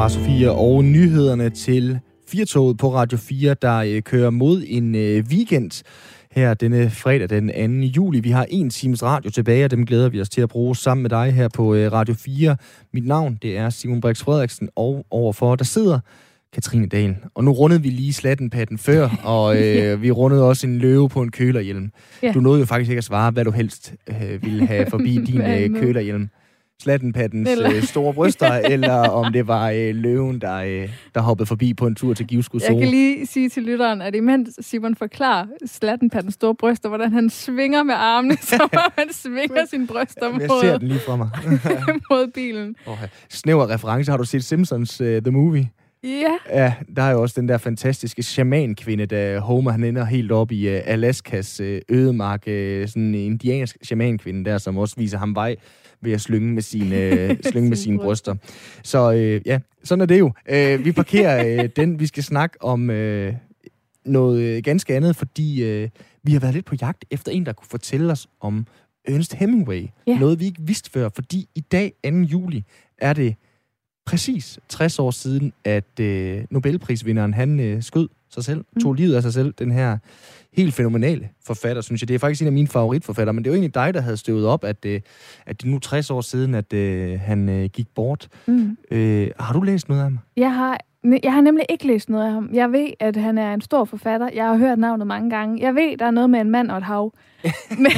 var Sofie, og nyhederne til Firtoget på Radio 4, der øh, kører mod en øh, weekend her denne fredag den 2. juli. Vi har en times radio tilbage, og dem glæder vi os til at bruge sammen med dig her på øh, Radio 4. Mit navn, det er Simon Brix Frederiksen, og overfor, der sidder Katrine Dahl. Og nu rundede vi lige slattenpatten før, og øh, vi rundede også en løve på en kølerhjelm. Ja. Du nåede jo faktisk ikke at svare, hvad du helst øh, ville have forbi din øh, kølerhjelm. Slattenpattens Eller- øh, store bryster, eller om det var øh, løven, der, øh, der hoppede forbi på en tur til Givskud Jeg kan lige sige til lytteren, at imens Simon forklarer slatten på den store bryster, hvordan han svinger med armene, om han svinger sine bryster Jeg ser mod, den lige fra mig. mod bilen. Oh, snæver reference. Har du set Simpsons uh, The Movie? Ja, Ja, der er jo også den der fantastiske shamankvinde, da Homer han ender helt op i uh, Alaskas uh, ødemark. Uh, sådan en indiansk shamankvinde der, som også viser ham vej ved at slynge med sine, uh, slynge med sine bryster. Så uh, ja, sådan er det jo. Uh, vi parkerer uh, den. Vi skal snakke om uh, noget uh, ganske andet, fordi uh, vi har været lidt på jagt efter en, der kunne fortælle os om Ernest Hemingway. Ja. Noget, vi ikke vidste før, fordi i dag, 2. juli, er det præcis 60 år siden, at øh, Nobelprisvinderen, han øh, skød sig selv, Mm. tog livet af sig selv, den her helt fænomenale forfatter, synes jeg. Det er faktisk en af mine favoritforfattere, men det er jo egentlig dig, der havde støvet op, at, øh, at det nu 60 år siden, at øh, han øh, gik bort. mm. Øh, har du læst noget af ham? jeg, har, jeg har nemlig ikke læst noget af ham. Jeg ved, at han er en stor forfatter. Jeg har hørt navnet mange gange. Jeg ved, der er noget med en mand og et hav. men,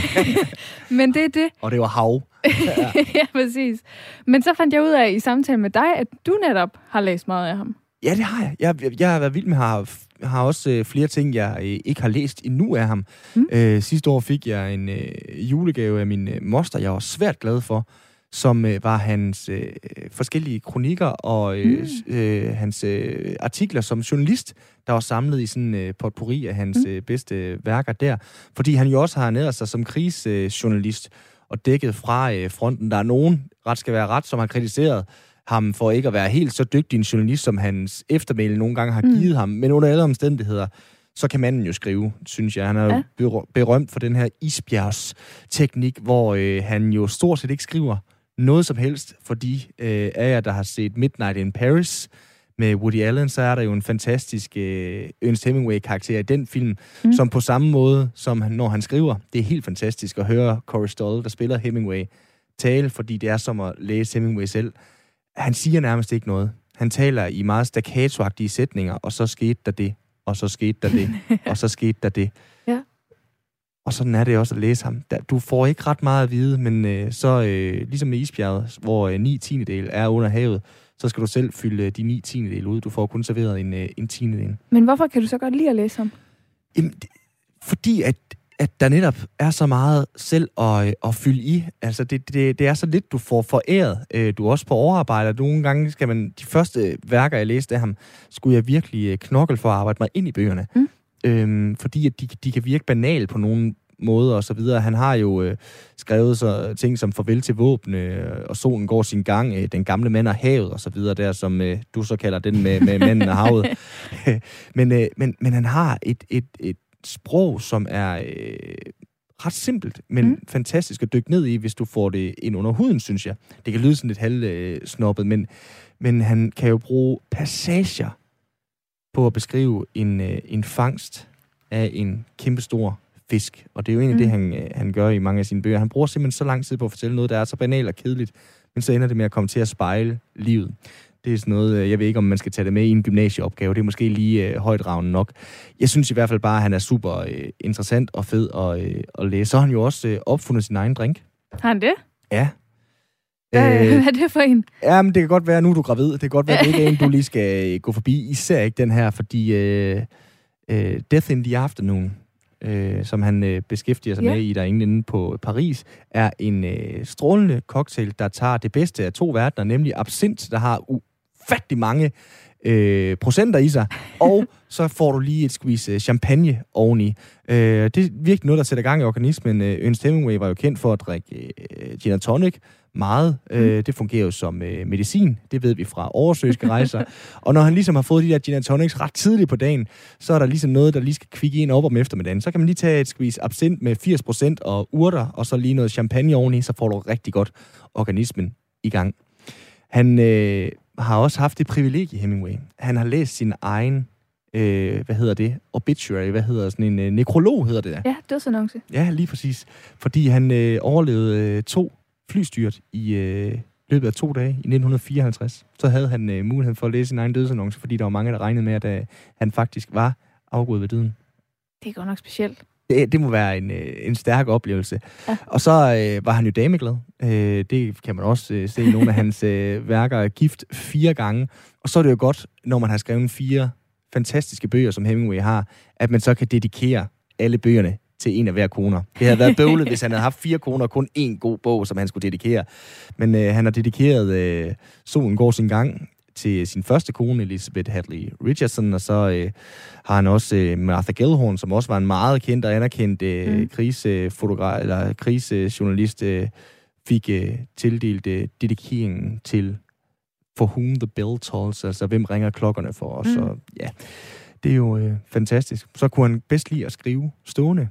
men det er det. Og det var Hav. ja, præcis. Men så fandt jeg ud af i samtale med dig, at du netop har læst meget af ham. Ja, det har jeg. Jeg, jeg, jeg har været vild med ham. Har også øh, flere ting, jeg øh, ikke har læst endnu af ham. Mm. Øh, sidste år fik jeg en øh, julegave af min øh, moster, jeg var svært glad for, som øh, var hans øh, forskellige kronikker og øh, Mm. øh, hans øh, artikler som journalist, der var samlet i sådan en øh, potpourri af hans Mm. øh, bedste værker der. Fordi han jo også har ernæret sig som krigsjournalist og dækket fra øh, fronten. Der er nogen, ret skal være ret, som har kritiseret ham for ikke at være helt så dygtig en journalist, som hans eftermæle nogle gange har Mm. givet ham. Men under alle omstændigheder, så kan manden jo skrive, synes jeg. Han er Ja. berø- berømt for den her isbjergsteknik, hvor øh, han jo stort set ikke skriver noget som helst. For de øh, af jer, der har set Midnight in Paris med Woody Allen, så er der jo en fantastisk øh, Ernest Hemingway-karakter i den film, mm. som på samme måde, som han, når han skriver, det er helt fantastisk at høre Corey Stoll, der spiller Hemingway, tale, fordi det er som at læse Hemingway selv. Han siger nærmest ikke noget. Han taler i meget staccato sætninger, og så skete der det, og så skete der det, og så skete der det. Ja. Og sådan er det også at læse ham. Du får ikke ret meget at vide, men øh, så øh, ligesom med isbjerget, hvor øh, 9 tiendedel er under havet, så skal du selv fylde øh, de 9 tiendedel ud. Du får kun serveret en, øh, en tiendedel. Men hvorfor kan du så godt lide at læse ham? Jamen, det, fordi at, at der netop er så meget selv at, øh, at fylde i. Altså, det, det, det er så lidt, du får foræret. Øh, Du er også på overarbejde. Nogle gange skal man... De første værker, jeg læste af ham, skulle jeg virkelig øh, knokle for at arbejde mig ind i bøgerne. Mm. Øhm, fordi at de, de kan virke banale på nogle måder og så videre. Han har jo øh, skrevet så ting som Farvel til våben, øh, og solen går sin gang, øh, Den gamle mand og havet og så videre der, som øh, du så kalder den med, med manden og havet. men, øh, men, men han har et, et, et sprog, som er øh, ret simpelt, men Mm. fantastisk at dykke ned i, hvis du får det ind under huden, synes jeg. Det kan lyde sådan lidt halvsnobbet, men, men han kan jo bruge passager på at beskrive en, øh, en fangst af en kæmpestor fisk. Og det er jo egentlig mm. det, han, øh, han gør i mange af sine bøger. Han bruger simpelthen så lang tid på at fortælle noget, der er så banalt og kedeligt, men så ender det med at komme til at spejle livet. Det er sådan noget, øh, jeg ved ikke, om man skal tage det med i en gymnasieopgave. Det er måske lige øh, højdragende nok. Jeg synes i hvert fald bare, at han er super øh, interessant og fed at, øh, at læse. Så har han jo også øh, opfundet sin egen drink. Har han det? Ja. Hvad, Øh, hvad er det for en? Ja, men det kan godt være, at nu er du gravid. Det kan godt være, at det ikke er en, du lige skal øh, gå forbi. Især ikke den her, fordi øh, øh, Death in the Afternoon, øh, som han øh, beskæftiger sig ja. med i Der er ingen inde på Paris, er en øh, strålende cocktail, der tager det bedste af to verdener, nemlig absint, der har ufattelig mange øh, procenter i sig, og så får du lige et squeeze øh, champagne oveni. Øh, det er virkelig noget, der sætter gang i organismen. Øh, Ernst Hemingway var jo kendt for at drikke øh, gin and tonic meget. Mm. Øh, det fungerer jo som øh, medicin, det ved vi fra oversøiske rejser. og når han ligesom har fået de der gin and tonics ret tidligt på dagen, så er der ligesom noget, der lige skal kvikke en op om eftermiddagen. Så kan man lige tage et squeeze absint med 80% og urter, og så lige noget champagne oveni, så får du rigtig godt organismen i gang. Han øh, har også haft det privilegie, Hemingway. Han har læst sin egen, øh, hvad hedder det, obituary, hvad hedder sådan en øh, nekrolog, hedder det der. Ja, dødsannonce. Ja, lige præcis. Fordi han øh, overlevede øh, to flystyrt i øh, løbet af to dage i 1954. Så havde han øh, mulighed for at læse sin egen dødsannonce, fordi der var mange, der regnede med, at øh, han faktisk var afgået ved døden. Det er godt nok specielt. Det, det må være en, øh, en stærk oplevelse. Ja. Og så øh, var han jo dameglad. Øh, det kan man også øh, se i nogle af hans øh, værker. Gift fire gange. Og så er det jo godt, når man har skrevet fire fantastiske bøger, som Hemingway har, at man så kan dedikere alle bøgerne til en af hver koner. Det havde været bøvlet, hvis han havde haft fire koner og kun én god bog, som han skulle dedikere. Men øh, han har dedikeret øh, Solen går sin gang til sin første kone, Elizabeth Hadley Richardson, og så øh, har han også øh, Martha Gellhorn, som også var en meget kendt og anerkendt øh, mm. krisefotograf, eller krisejournalist, øh, fik øh, tildelt øh, dedikeringen til For Whom the Bell Tolls, altså hvem ringer klokkerne for os, mm. og ja, det er jo øh, fantastisk. Så kunne han bedst lide at skrive stående.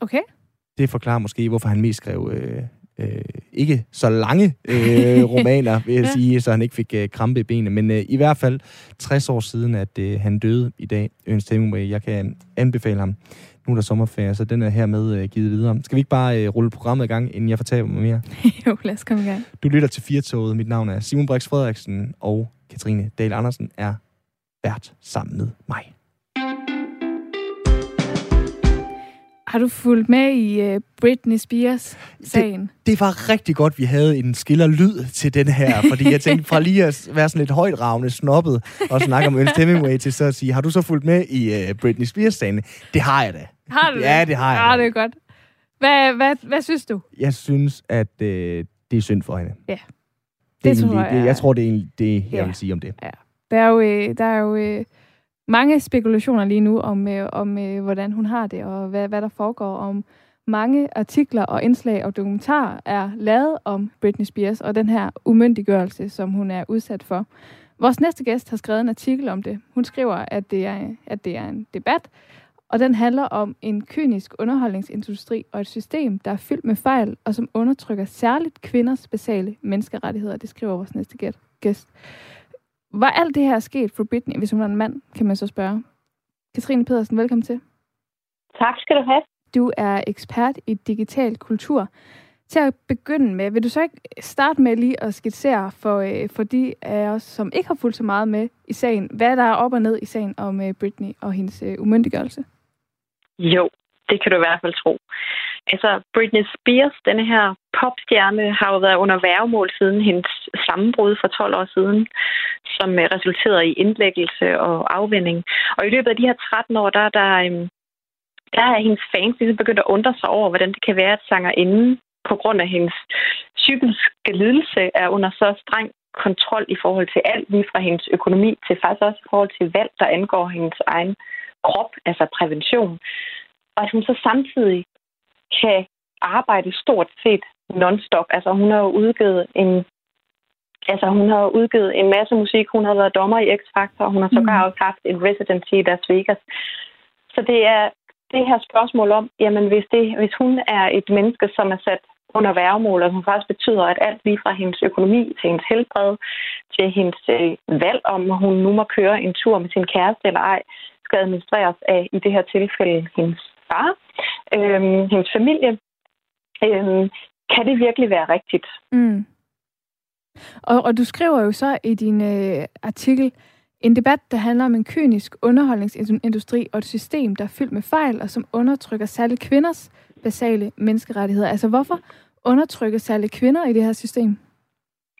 Okay. Det forklarer måske, hvorfor han mest skrev øh, øh, ikke så lange øh, romaner, vil jeg ja. sige, så han ikke fik øh, krampe i benene. Men øh, i hvert fald 60 år siden, at øh, han døde i dag, Ernst Hemingway. Jeg kan anbefale ham. Nu er der sommerferie, så den er hermed øh, givet videre. Skal vi ikke bare øh, rulle programmet i gang, inden jeg fortæller mig mere? jo, lad os komme i gang. Du lytter til Firtoget. Mit navn er Simon Brix Frederiksen, og Katrine Dahl Andersen er vært sammen med mig. Har du fulgt med i uh, Britney Spears-sagen? Det, det var rigtig godt, vi havde en skiller lyd til den her, fordi jeg tænkte fra lige at være sådan lidt højdragende, snobbet og snakke om Ernst Hemingway til så at sige, har du så fulgt med i uh, Britney Spears-sagen? Det har jeg da. Har du Ja, det har jeg. Ja, det er godt. Hvad, hvad, hvad synes du? Jeg synes, at uh, det er synd for hende. Ja. Det, det tror jeg. Det, jeg tror, det er egentlig det, jeg ja. vil sige om det. Ja. Der er jo, der er jo mange spekulationer lige nu om, øh, om øh, hvordan hun har det, og hvad, hvad der foregår om mange artikler og indslag og dokumentarer er lavet om Britney Spears og den her umyndiggørelse, som hun er udsat for. Vores næste gæst har skrevet en artikel om det. Hun skriver, at det er, at det er en debat, og den handler om en kynisk underholdningsindustri og et system, der er fyldt med fejl, og som undertrykker særligt kvinders basale menneskerettigheder. Det skriver vores næste gæst. Var alt det her sket for Britney, hvis hun var en mand, kan man så spørge? Katrine Pedersen, velkommen til. Tak skal du have. Du er ekspert i digital kultur. Til at begynde med, vil du så ikke starte med lige at skitsere for, øh, for de af os, som ikke har fulgt så meget med i sagen, hvad der er op og ned i sagen om øh, Britney og hendes øh, umyndiggørelse? Jo, det kan du i hvert fald tro. Altså, Britney Spears, denne her popstjerne, har jo været under værgemål siden hendes sammenbrud for 12 år siden, som øh, resulterede i indlæggelse og afvinding. Og i løbet af de her 13 år, der, der, øhm, der er hendes fans ligesom begyndt at undre sig over, hvordan det kan være, at sangerinden på grund af hendes psykiske lidelse er under så streng kontrol i forhold til alt, lige fra hendes økonomi til faktisk også i forhold til valg, der angår hendes egen krop, altså prævention. Og at hun så samtidig kan arbejde stort set non-stop. Altså hun har jo udgivet en Altså, hun har udgivet en masse musik. Hun har været dommer i X-Factor, og hun har sågar mm. også haft en residency i Las Vegas. Så det er det her spørgsmål om, jamen hvis, det, hvis hun er et menneske, som er sat under værgemål, og som faktisk betyder, at alt lige fra hendes økonomi til hendes helbred, til hendes øh, valg om, at hun nu må køre en tur med sin kæreste eller ej, skal administreres af, i det her tilfælde, hendes far, øh, hendes familie. Øh, kan det virkelig være rigtigt? Mm. Og, og du skriver jo så i din øh, artikel, en debat, der handler om en kynisk underholdningsindustri og et system, der er fyldt med fejl og som undertrykker særligt kvinders basale menneskerettigheder. Altså hvorfor undertrykker særligt kvinder i det her system?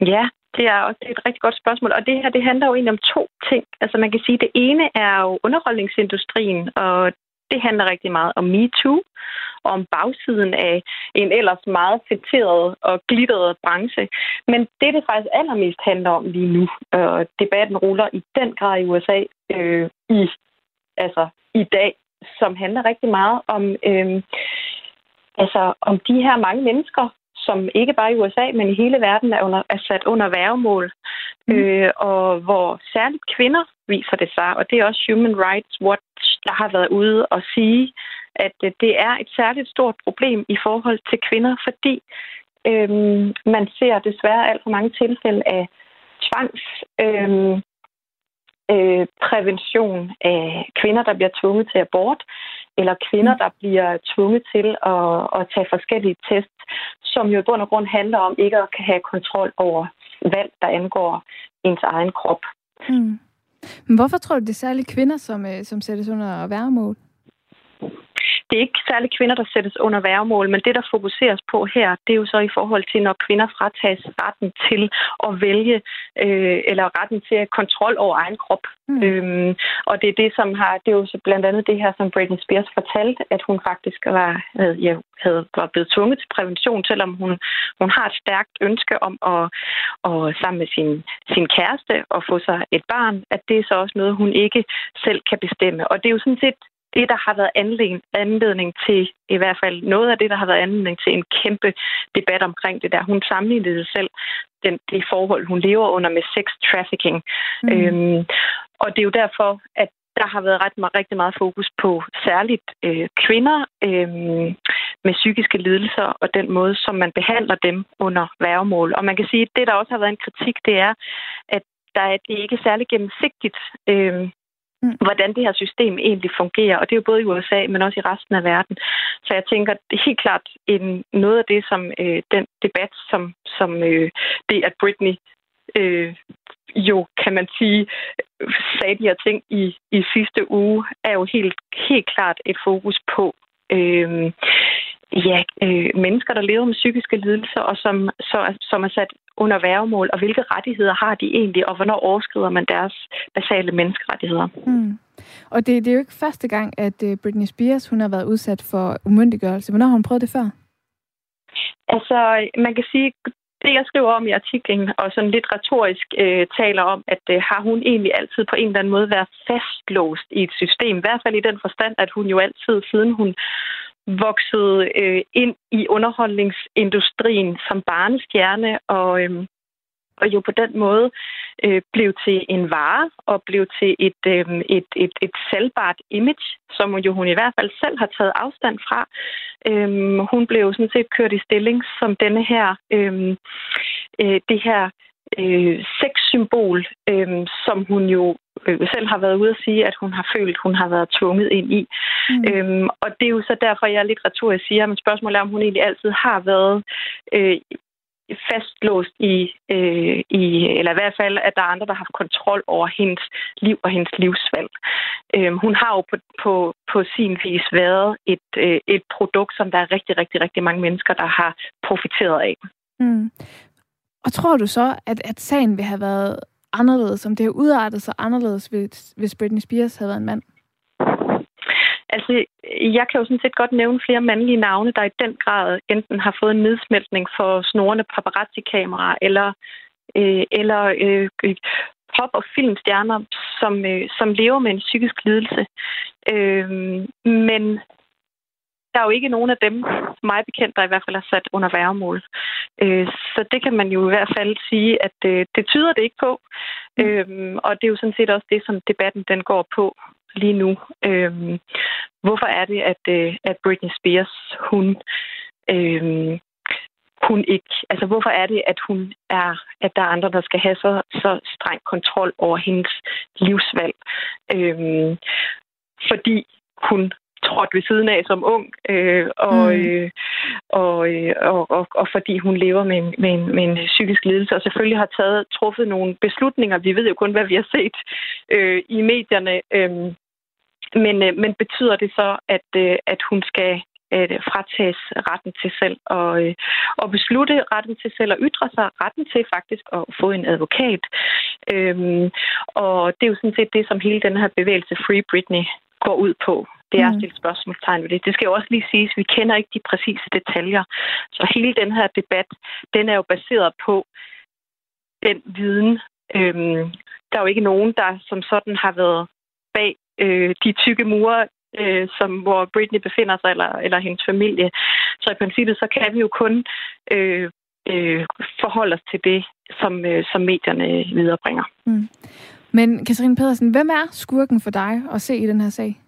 Ja, det er også et rigtig godt spørgsmål. Og det her, det handler jo egentlig om to ting. Altså man kan sige, at det ene er jo underholdningsindustrien, og det handler rigtig meget om MeToo, om bagsiden af en ellers meget fætteret og glitteret branche. Men det, det faktisk allermest handler om lige nu, og øh, debatten ruller i den grad i USA øh, i, altså, i dag, som handler rigtig meget om, øh, altså, om de her mange mennesker, som ikke bare i USA, men i hele verden er, under, er sat under værgemål. Mm. Øh, og hvor særligt kvinder viser det sig, og det er også Human Rights Watch, der har været ude og sige, at øh, det er et særligt stort problem i forhold til kvinder, fordi øhm, man ser desværre alt for mange tilfælde af tvangs... Øh, øh, prævention af kvinder, der bliver tvunget til abort, eller kvinder, mm. der bliver tvunget til at, at tage forskellige tests, som jo i bund og grund handler om ikke at have kontrol over valg, der angår ens egen krop. Mm. Men hvorfor tror du, det er særligt kvinder, som, øh, som sættes under værgemål? Det er ikke særlig kvinder, der sættes under værgemål, men det, der fokuseres på her, det er jo så i forhold til, når kvinder fratages retten til at vælge, øh, eller retten til at kontrol over egen krop. Mm. Øhm, og det er det, som har, det er jo så blandt andet det her, som Britney Spears fortalte, at hun faktisk var, havde, ja, havde, var blevet tvunget til prævention, selvom hun, hun har et stærkt ønske om at, at sammen med sin, sin kæreste og få sig et barn, at det er så også noget, hun ikke selv kan bestemme. Og det er jo sådan set det, der har været anledning til, i hvert fald noget af det, der har været anledning til en kæmpe debat omkring det der. Hun sammenlignede det selv, den, det forhold, hun lever under med sex trafficking. Mm. Øhm, og det er jo derfor, at der har været ret, rigtig meget fokus på særligt øh, kvinder øh, med psykiske lidelser og den måde, som man behandler dem under værgemål. Og man kan sige, at det, der også har været en kritik, det er, at der er, det er ikke særlig gennemsigtigt, øh, mm. hvordan det her system egentlig fungerer. Og det er jo både i USA, men også i resten af verden. Så jeg tænker, det er helt klart en, noget af det, som øh, den debat, som, som øh, det, at Britney øh, jo, kan man sige, sagde de her ting i, i sidste uge, er jo helt, helt klart et fokus på øh, ja, øh, mennesker, der lever med psykiske lidelser, og som, så, som er sat under værgemål, og hvilke rettigheder har de egentlig, og hvornår overskrider man deres basale menneskerettigheder. Mm. Og det, det er jo ikke første gang, at uh, Britney Spears hun har været udsat for umyndiggørelse. Hvornår har hun prøvet det før? Altså, man kan sige, det jeg skriver om i artiklen, og sådan lidt retorisk øh, taler om, at øh, har hun egentlig altid på en eller anden måde været fastlåst i et system, i hvert fald i den forstand, at hun jo altid, siden hun voksede øh, ind i underholdningsindustrien som barnestjerne, og, øh, og jo på den måde øh, blev til en vare og blev til et, øh, et, et, et salgbart image, som jo hun i hvert fald selv har taget afstand fra. Øh, hun blev sådan set kørt i stilling som denne her, øh, øh, det her øh, sexsymbol, øh, som hun jo øh, selv har været ude at sige, at hun har følt, hun har været tvunget ind i. Mm. Øhm, og det er jo så derfor, jeg er lidt retorisk siger, men spørgsmålet er, om hun egentlig altid har været øh, fastlåst i, øh, i, eller i hvert fald, at der er andre, der har haft kontrol over hendes liv og hendes livsvalg. Øh, hun har jo på, på, på sin vis været et, øh, et produkt, som der er rigtig, rigtig, rigtig mange mennesker, der har profiteret af. Mm. Og tror du så, at, at sagen vil have været anderledes, om det har udartet sig anderledes, hvis, hvis Britney Spears havde været en mand? Altså, jeg kan jo sådan set godt nævne flere mandlige navne, der i den grad enten har fået en nedsmeltning for snorende paparazzi-kameraer, eller, øh, eller øh, pop- og filmstjerner, som, øh, som lever med en psykisk lidelse. Øh, men der er jo ikke nogen af dem, mig bekendt, der i hvert fald er sat under værgemål. Øh, så det kan man jo i hvert fald sige, at øh, det tyder det ikke på. Mm. Øhm, og det er jo sådan set også det, som debatten den går på lige nu. Øhm, hvorfor er det, at, øh, at Britney Spears, hun, øhm, hun ikke, altså hvorfor er det, at hun er, at der er andre, der skal have så, så streng kontrol over hendes livsvalg? Øhm, fordi hun trådt ved siden af som ung, øh, og, mm. øh, og, øh, og, og, og fordi hun lever med en, med, en, med en psykisk lidelse, og selvfølgelig har taget truffet nogle beslutninger. Vi ved jo kun, hvad vi har set øh, i medierne. Øh, men, øh, men betyder det så, at, øh, at hun skal øh, fratages retten til selv og, øh, og beslutte retten til selv at ytre sig, retten til faktisk at få en advokat. Øhm, og det er jo sådan set det, som hele den her bevægelse Free Britney går ud på. Det er at mm. stille spørgsmålstegn ved det. Det skal jo også lige siges, vi kender ikke de præcise detaljer. Så hele den her debat, den er jo baseret på den viden. Øhm, der er jo ikke nogen, der som sådan har været bag øh, de tykke mure, øh, som, hvor Britney befinder sig, eller, eller hendes familie. Så i princippet, så kan vi jo kun øh, øh, forholde os til det, som, øh, som medierne viderebringer. Mm. Men Katrine Pedersen, hvem er skurken for dig at se i den her sag?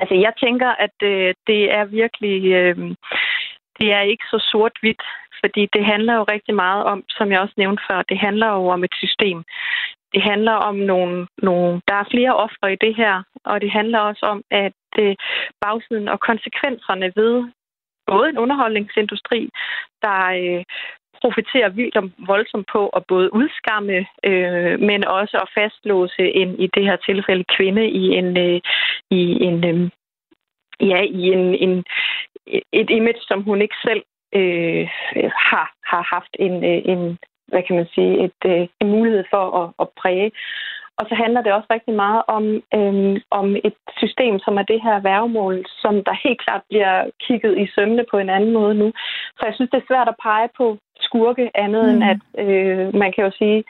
Altså, jeg tænker, at øh, det er virkelig... Øh, det er ikke så sort-hvidt, fordi det handler jo rigtig meget om, som jeg også nævnte før, det handler jo om et system. Det handler om nogle, nogle der er flere ofre i det her, og det handler også om, at øh, bagsiden og konsekvenserne ved både en underholdningsindustri, der øh, profiterer vildt og voldsomt på at både udskamme, øh, men også at fastlåse en, i det her tilfælde, kvinde i en, øh, i en øh, ja, i en, en, et image, som hun ikke selv øh, har, har haft en, øh, en, hvad kan man sige, et, øh, en mulighed for at, at præge. Og så handler det også rigtig meget om, øhm, om et system, som er det her værgemål, som der helt klart bliver kigget i sømne på en anden måde nu. Så jeg synes, det er svært at pege på skurke andet mm. end, at øh, man kan jo sige,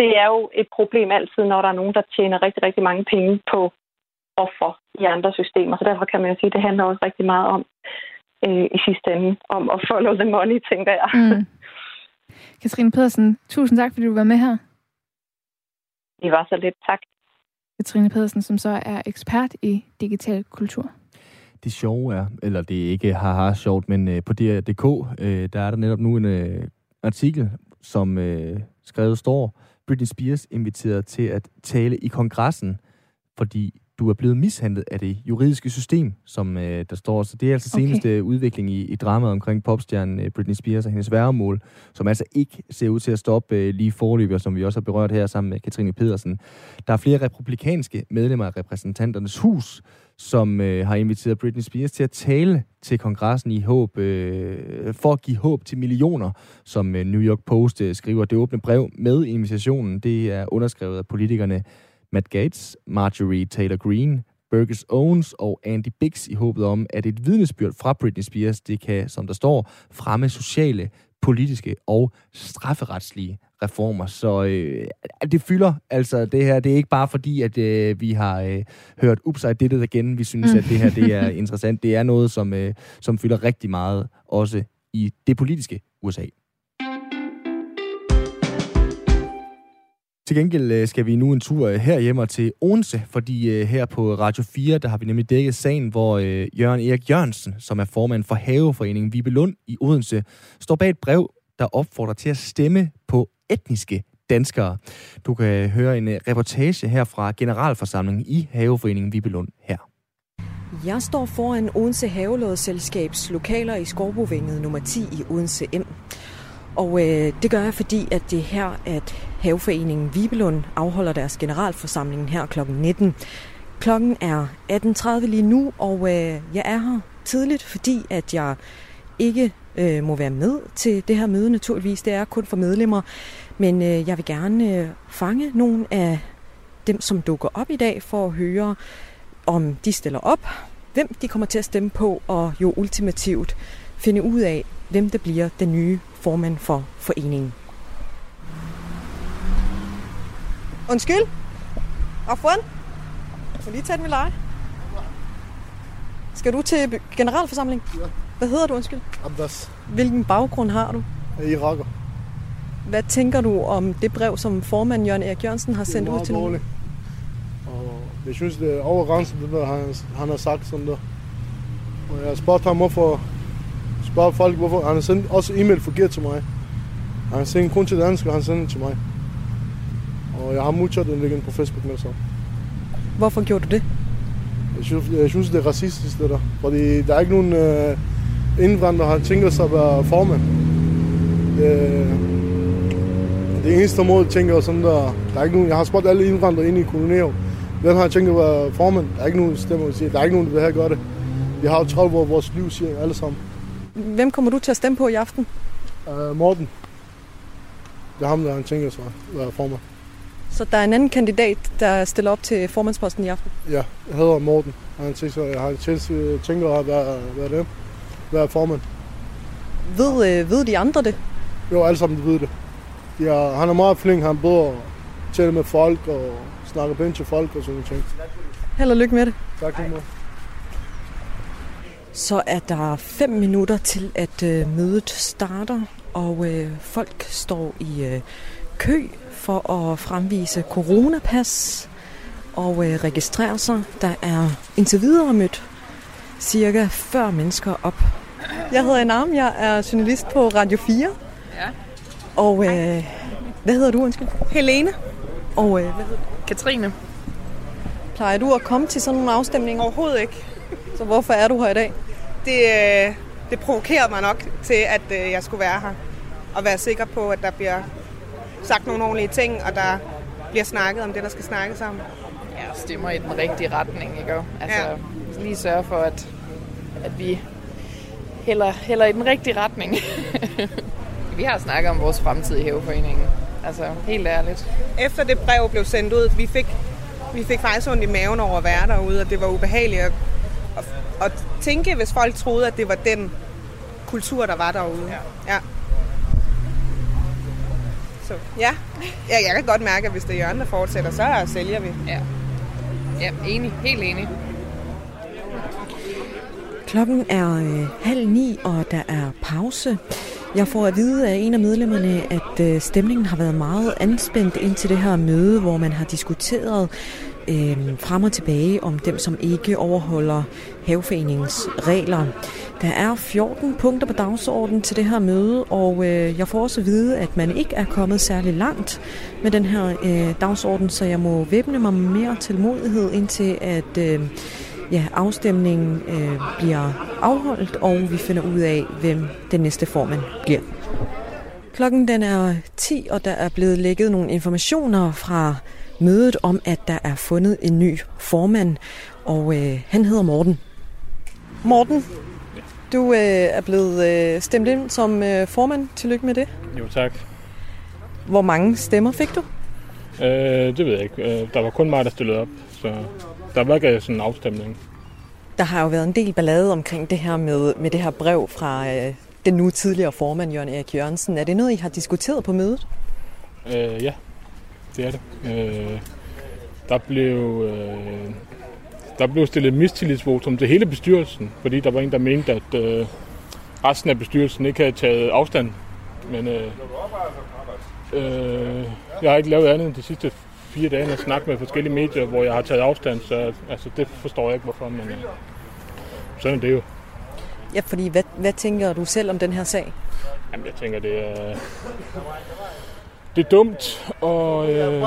det er jo et problem altid, når der er nogen, der tjener rigtig, rigtig mange penge på offer i andre systemer. Så derfor kan man jo sige, at det handler også rigtig meget om øh, i sidste ende, om at follow the money, tænker jeg. Mm. Katrine Pedersen, tusind tak, fordi du var med her. Det var så lidt. Tak. Katrine Pedersen, som så er ekspert i digital kultur. Det sjove er, eller det er ikke haha sjovt, men øh, på DR.dk, øh, der er der netop nu en øh, artikel, som øh, skrevet står, Britney Spears inviteret til at tale i kongressen, fordi du er blevet mishandlet af det juridiske system, som øh, der står. Så det er altså okay. seneste udvikling i, i dramaet omkring popstjernen øh, Britney Spears og hendes væremål, som altså ikke ser ud til at stoppe øh, lige forløbet, som vi også har berørt her sammen med Katrine Pedersen. Der er flere republikanske medlemmer af repræsentanternes hus, som øh, har inviteret Britney Spears til at tale til kongressen i håb, øh, for at give håb til millioner, som øh, New York Post øh, skriver. Det åbne brev med invitationen, det er underskrevet af politikerne Matt Gates, Marjorie Taylor Greene, Burgess Owens og Andy Biggs i håbet om, at et vidnesbyrd fra Britney Spears, det kan, som der står, fremme sociale, politiske og strafferetslige reformer. Så øh, det fylder altså det her. Det er ikke bare fordi, at øh, vi har øh, hørt Upside Did It igen. Vi synes, mm. at det her det er interessant. Det er noget, som, øh, som fylder rigtig meget også i det politiske USA. Til gengæld øh, skal vi nu en tur øh, herhjemme til Odense, fordi øh, her på Radio 4, der har vi nemlig dækket sagen, hvor Jørgen Erik Jørgensen, som er formand for Haveforeningen Vibelund i Odense, står bag et brev, der opfordrer til at stemme på etniske danskere. Du kan høre en reportage her fra generalforsamlingen i Haveforeningen Vibelund her. Jeg står foran Odense Havelådsselskabs lokaler i Skorbovinget nummer 10 i Odense M. Og øh, det gør jeg, fordi at det er her, at Haveforeningen Vibelund afholder deres generalforsamling her kl. 19. Klokken er 18.30 lige nu, og øh, jeg er her tidligt, fordi at jeg ikke øh, må være med til det her møde naturligvis. Det er kun for medlemmer, men øh, jeg vil gerne øh, fange nogle af dem, som dukker op i dag, for at høre, om de stiller op, hvem de kommer til at stemme på, og jo ultimativt finde ud af, hvem der bliver den nye formand for foreningen. Undskyld? Afwan? Får lige tage den ved leje. Skal du til generalforsamling? Ja. Hvad hedder du, undskyld? Abbas. Hvilken baggrund har du? Jeg er iraker. Hvad tænker du om det brev, som formand Jørgen Erik Jørgensen har sendt ud til dårligt. Og jeg synes, det er overgrænset, det der, han, han har sagt sådan der. Og jeg har spurgt ham, hvorfor spørger folk, hvorfor han har sendt også e-mail forkert til mig. Han har sendt kun til dansk, og han sendte til mig. Og jeg har modtaget den igen på Facebook med sig. Hvorfor gjorde du det? Jeg synes, jeg synes det er racistisk, det der. Fordi der er ikke nogen øh, indvandrere, der har tænkt sig at være formand. Det, det eneste måde, jeg tænker sådan der, der er ikke nogen, jeg har spurgt alle indvandrere ind i kolonier, hvem har tænkt at være formand? Der er ikke nogen stemmer, der siger, der er ikke nogen, der vil have gøre det. Vi har jo 30 år vores liv, siger alle sammen. Hvem kommer du til at stemme på i aften? Uh, Morten. Det er ham, der han tænker sig at være formand. Så der er en anden kandidat, der stiller op til formandsposten i aften? Ja, jeg hedder Morten. Han tænker, jeg har tænker at være, være det. Være formand. Ved, øh, ved de andre det? Jo, alle sammen ved det. De er, han er meget flink. Han både tale med folk og snakker pænt til folk og sådan noget. Held og lykke med det. Tak, Hej. Så er der fem minutter til, at øh, mødet starter, og øh, folk står i øh, kø for at fremvise coronapas og øh, registrere sig. Der er indtil videre mødt cirka 40 mennesker op Jeg hedder Enam, jeg er journalist på Radio 4. Ja. Og øh, hvad hedder du, undskyld? Helene. Og øh, hvad hedder du? Katrine. Plejer du at komme til sådan nogle afstemninger? Overhovedet ikke. Så hvorfor er du her i dag? Det, øh, det provokerede mig nok til, at øh, jeg skulle være her. Og være sikker på, at der bliver sagt nogle ordentlige ting, og der bliver snakket om det, der skal snakkes om. Ja, stemmer i den rigtige retning, ikke? Altså, Ja. lige sørge for, at, at vi hælder, hælder i den rigtige retning. vi har snakket om vores fremtid i Hæveforeningen. Altså, helt ærligt. Efter det brev blev sendt ud, vi fik, vi fik faktisk ondt i maven over at være derude, og det var ubehageligt at, at, at tænke, hvis folk troede, at det var den kultur, der var derude. Ja. ja. Så ja. ja, jeg kan godt mærke, at hvis det er Jørgen, der fortsætter, så sælger vi. Ja. Ja, enig. Helt enig. Klokken er øh, halv ni, og der er pause. Jeg får at vide af en af medlemmerne, at øh, stemningen har været meget anspændt indtil det her møde, hvor man har diskuteret øh, frem og tilbage om dem, som ikke overholder haveforeningens regler. Der er 14 punkter på dagsordenen til det her møde, og øh, jeg får også at vide, at man ikke er kommet særlig langt med den her øh, dagsorden, så jeg må væbne mig med mere tålmodighed indtil at øh, ja, afstemningen øh, bliver afholdt, og vi finder ud af, hvem den næste formand bliver. Klokken den er 10, og der er blevet lækket nogle informationer fra mødet om, at der er fundet en ny formand, og øh, han hedder Morten. Morten, du øh, er blevet øh, stemt ind som øh, formand. Tillykke med det. Jo, tak. Hvor mange stemmer fik du? Øh, det ved jeg ikke. Øh, der var kun mig, der stillede op, så der var ikke sådan en afstemning. Der har jo været en del ballade omkring det her med, med det her brev fra øh, den nu tidligere formand, Jørgen Erik Jørgensen. Er det noget, I har diskuteret på mødet? Øh, ja, det er det. Øh, der blev... Øh, der blev stillet mistillidsvotum til hele bestyrelsen, fordi der var en, der mente, at øh, resten af bestyrelsen ikke havde taget afstand. Men øh, øh, jeg har ikke lavet andet end de sidste fire dage end at snakke med forskellige medier, hvor jeg har taget afstand, så altså, det forstår jeg ikke, hvorfor, men øh, sådan er det jo. Ja, fordi hvad, hvad tænker du selv om den her sag? Jamen, jeg tænker, det er, det er dumt og øh,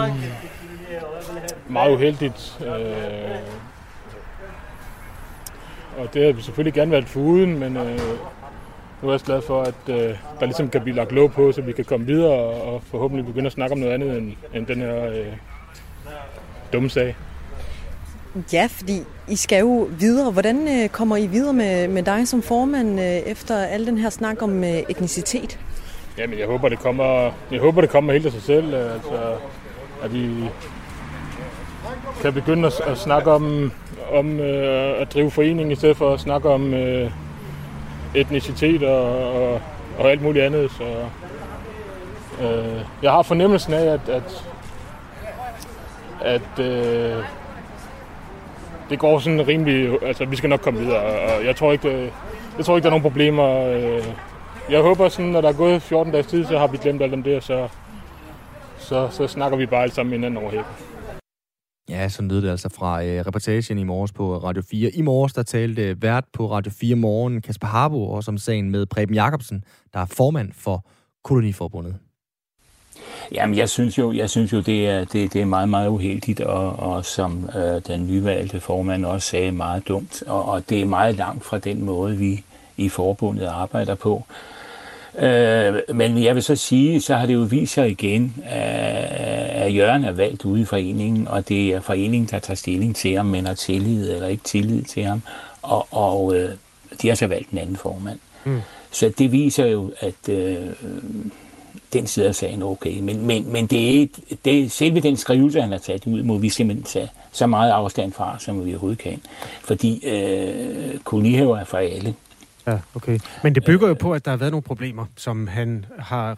meget uheldigt. Øh, og det havde vi selvfølgelig gerne været foruden, men øh, nu er jeg også glad for, at øh, der ligesom kan blive lagt låg på, så vi kan komme videre og, og forhåbentlig begynde at snakke om noget andet end, end den her øh, dumme sag. Ja, fordi I skal jo videre. Hvordan øh, kommer I videre med, med dig som formand øh, efter al den her snak om øh, etnicitet? Jamen, jeg håber, det kommer, jeg håber, det kommer helt af sig selv. øh, Altså, at vi kan begynde at, at snakke om, om øh, at drive forening, i stedet for at snakke om øh, etnicitet og, og, og alt muligt andet. Så, øh, jeg har fornemmelsen af, at, at, at øh, det går sådan rimelig... Altså, vi skal nok komme videre, og jeg tror ikke, det, jeg tror ikke der er nogen problemer. Øh, jeg håber sådan, når der er gået 14 dages tid, så har vi glemt alt om det, og så, så, så snakker vi bare alle sammen hinanden over hækken. Ja, så lød det altså fra øh, reportagen i morges på Radio 4. I morges, der talte øh, vært på Radio 4 Morgen, Kasper Harbo, også om sagen med Preben Jacobsen, der er formand for Koloniforbundet. Jamen, jeg synes jo, jeg synes jo det, er, det, det er meget, meget uheldigt, og, og som øh, den nyvalgte formand også sagde, meget dumt. Og, og det er meget langt fra den måde, vi i forbundet arbejder på. Øh, men jeg vil så sige, så har det jo vist sig igen, øh, at Jørgen er valgt ude i foreningen, og det er foreningen, der tager stilling til, om man har tillid eller ikke tillid til ham. Og, og øh, de har så valgt en anden formand. Mm. Så det viser jo, at øh, den side af sagen er okay. Men, men, men det er, det er selve den skrivelse, han har taget ud, må vi simpelthen tage så meget afstand fra, som vi overhovedet kan. Fordi øh, kolonihaver er for alle. Ja, okay. Men det bygger jo på, at der har været nogle problemer, som han har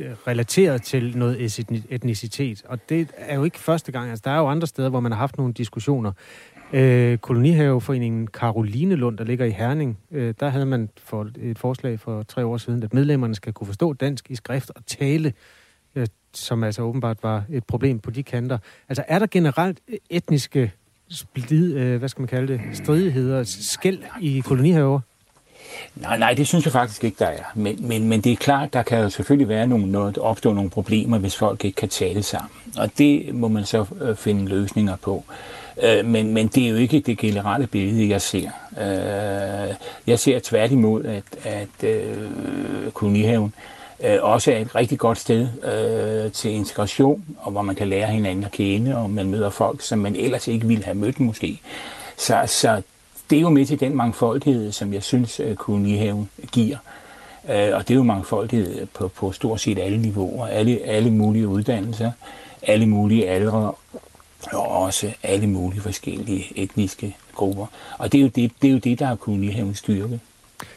Øh, relateret til noget etnicitet. Og det er jo ikke første gang. Altså, der er jo andre steder, hvor man har haft nogle diskussioner. Øh, Kolonihaveforeningen Karoline Lund, der ligger i Herning, øh, der havde man for et forslag for tre år siden, at medlemmerne skal kunne forstå dansk i skrift og tale, øh, som altså åbenbart var et problem på de kanter. Altså er der generelt etniske splid, øh, hvad skal man kalde det, stridigheder, skæld i kolonihaver? Nej, nej, det synes jeg faktisk ikke, der er. Men, men, men det er klart, der kan jo selvfølgelig være nogle, noget, opstå nogle problemer, hvis folk ikke kan tale sammen. Og det må man så øh, finde løsninger på. Øh, men, men det er jo ikke det generelle billede, jeg ser. Øh, jeg ser tværtimod, at, at øh, kolonihaven øh, også er et rigtig godt sted øh, til integration, og hvor man kan lære hinanden at kende, og man møder folk, som man ellers ikke ville have mødt måske. Så, så det er jo med til den mangfoldighed, som jeg synes, at kolonihaven giver. Øh, og det er jo mangfoldighed på, på stort set alle niveauer, alle, alle mulige uddannelser, alle mulige aldre, og også alle mulige forskellige etniske grupper. Og det er jo det, det, er jo det der er kolonihavens styrke.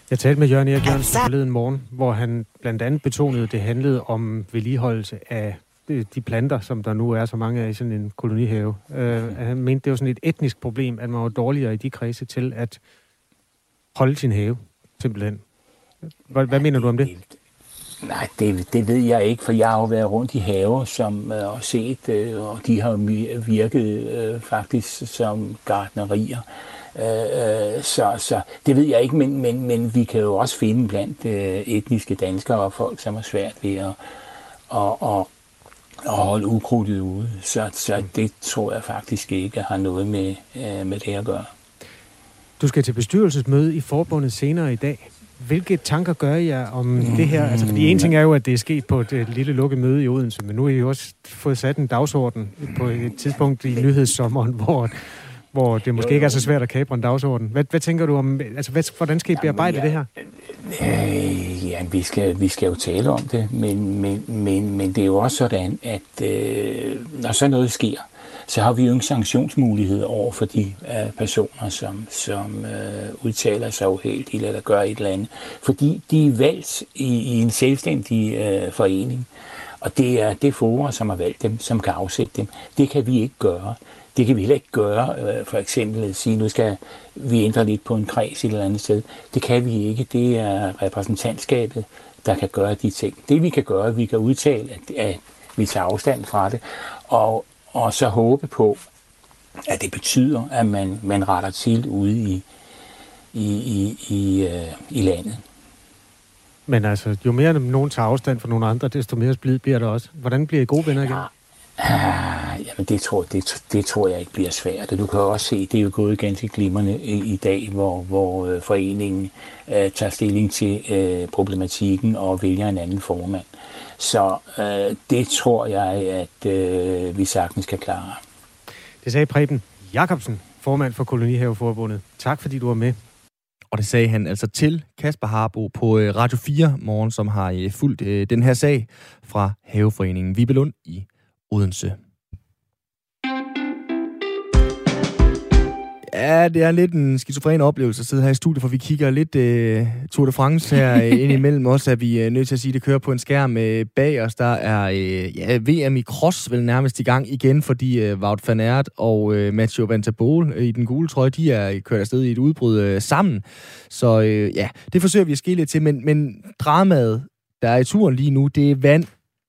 Jeg talte med Jørgen Erik Jørgensen forleden morgen, hvor han blandt andet betonede, at det handlede om vedligeholdelse af de planter, som der nu er så mange af i sådan en kolonihave. Uh, han mente, det var sådan et etnisk problem, at man var dårligere i de kredse til at holde sin have, simpelthen. Hvad, hvad mener du om det? Nej, det, det ved jeg ikke, for jeg har jo været rundt i haver som, øh, og set, øh, og de har virket øh, faktisk som gardnerier. Øh, så, så det ved jeg ikke, men, men, men vi kan jo også finde blandt øh, etniske danskere og folk, som er svært ved at, at, at, at holde ukrudtet ude. Så, så det tror jeg faktisk ikke har noget med, øh, med det at gøre. Du skal til bestyrelsesmøde i forbundet senere i dag. Hvilke tanker gør jeg om mm. det her? Altså, fordi en ting er jo, at det er sket på et, et lille lukket møde i Odense, men nu har I jo også fået sat en dagsorden på et tidspunkt i nyhedssommeren, hvor, hvor det måske ikke er så svært at kapre en dagsorden. Hvad, hvad tænker du om, altså hvad, hvordan skal I bearbejde ja, det her? Øh, ja, vi skal, vi skal jo tale om det, men, men, men, men det er jo også sådan, at øh, når så noget sker, så har vi jo en sanktionsmulighed over for de uh, personer, som, som uh, udtaler sig uheldigt eller gør et eller andet. Fordi de er valgt i, i en selvstændig uh, forening, og det er det forum, som har valgt dem, som kan afsætte dem. Det kan vi ikke gøre. Det kan vi heller ikke gøre, uh, for eksempel at sige, nu skal vi ændre lidt på en kreds et eller andet sted. Det kan vi ikke. Det er repræsentantskabet, der kan gøre de ting. Det vi kan gøre, vi kan udtale, at, at vi tager afstand fra det, og, og så håbe på, at det betyder, at man, man retter til ude i, i, i, i, uh, i landet. Men altså, jo mere nogen tager afstand fra nogle andre, desto mere splid bliver der også. Hvordan bliver I gode venner igen? Ja. Jamen, det tror, det, det tror jeg ikke bliver svært. Du kan også se, det er jo gået ganske glimrende i, i dag, hvor, hvor øh, foreningen øh, tager stilling til øh, problematikken og vælger en anden formand. Så øh, det tror jeg, at øh, vi sagtens kan klare. Det sagde Preben Jakobsen, formand for Kolonihaveforbundet. Tak fordi du var med. Og det sagde han altså til Kasper Harbo på øh, Radio 4 morgen, som har øh, fulgt den her sag fra Haveforeningen Vibelund i Odense. Ja, det er lidt en skizofren oplevelse at sidde her i studiet, for vi kigger lidt uh, Tour de France her ind imellem os, er vi uh, nødt til at sige, at det kører på en skærm uh, bag os. Der er uh, ja, VM i cross vel nærmest i gang igen, fordi uh, Wout van Aert og uh, Mathieu Van der uh, i den gule trøje, de er kørt afsted i et udbrud uh, sammen. Så uh, ja, det forsøger vi at skille lidt til, men, men dramaet, der er i turen lige nu, det er vand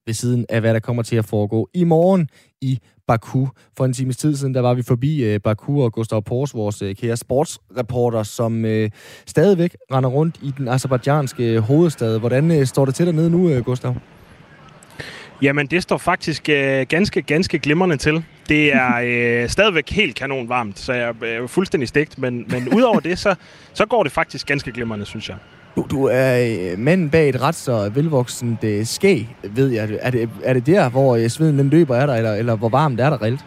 ved siden af, hvad der kommer til at foregå i morgen i Baku. For en times tid siden, der var vi forbi uh, Baku og Gustav Pors, vores uh, kære sportsreporter, som uh, stadigvæk render rundt i den azerbaijanske hovedstad. Hvordan uh, står det til dernede nu, uh, Gustav? Jamen, det står faktisk uh, ganske, ganske glimrende til. Det er øh, stadigvæk helt kanon varmt, så jeg er fuldstændig stegt, men, men udover det, så, så går det faktisk ganske glimrende, synes jeg. Du, du er øh, manden bag et ret så velvoksent øh, skæg, ved jeg. Er det, er det der, hvor øh, sveden den løber er der, eller, eller hvor varmt er der reelt?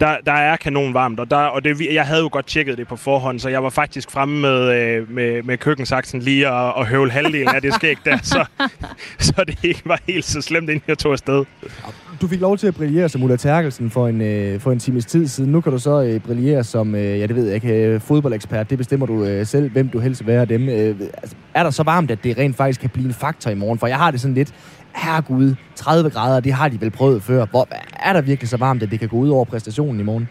Der, der er kanon varmt, og, der, og det, jeg havde jo godt tjekket det på forhånd, så jeg var faktisk fremme med, øh, med, med køkkensaksen lige og, og høvle halvdelen af det skæg der, så, så det ikke var helt så slemt, inden jeg tog afsted. Du fik lov til at brillere som Ulla Terkelsen for en, øh, for en times tid siden. Nu kan du så øh, brillere som, øh, ja det ved jeg ikke, fodboldekspert. Det bestemmer du øh, selv, hvem du helst vil være af dem. Øh, altså, er der så varmt, at det rent faktisk kan blive en faktor i morgen? For jeg har det sådan lidt, herregud, 30 grader, det har de vel prøvet før. Hvor, er der virkelig så varmt, at det kan gå ud over præstationen i morgen?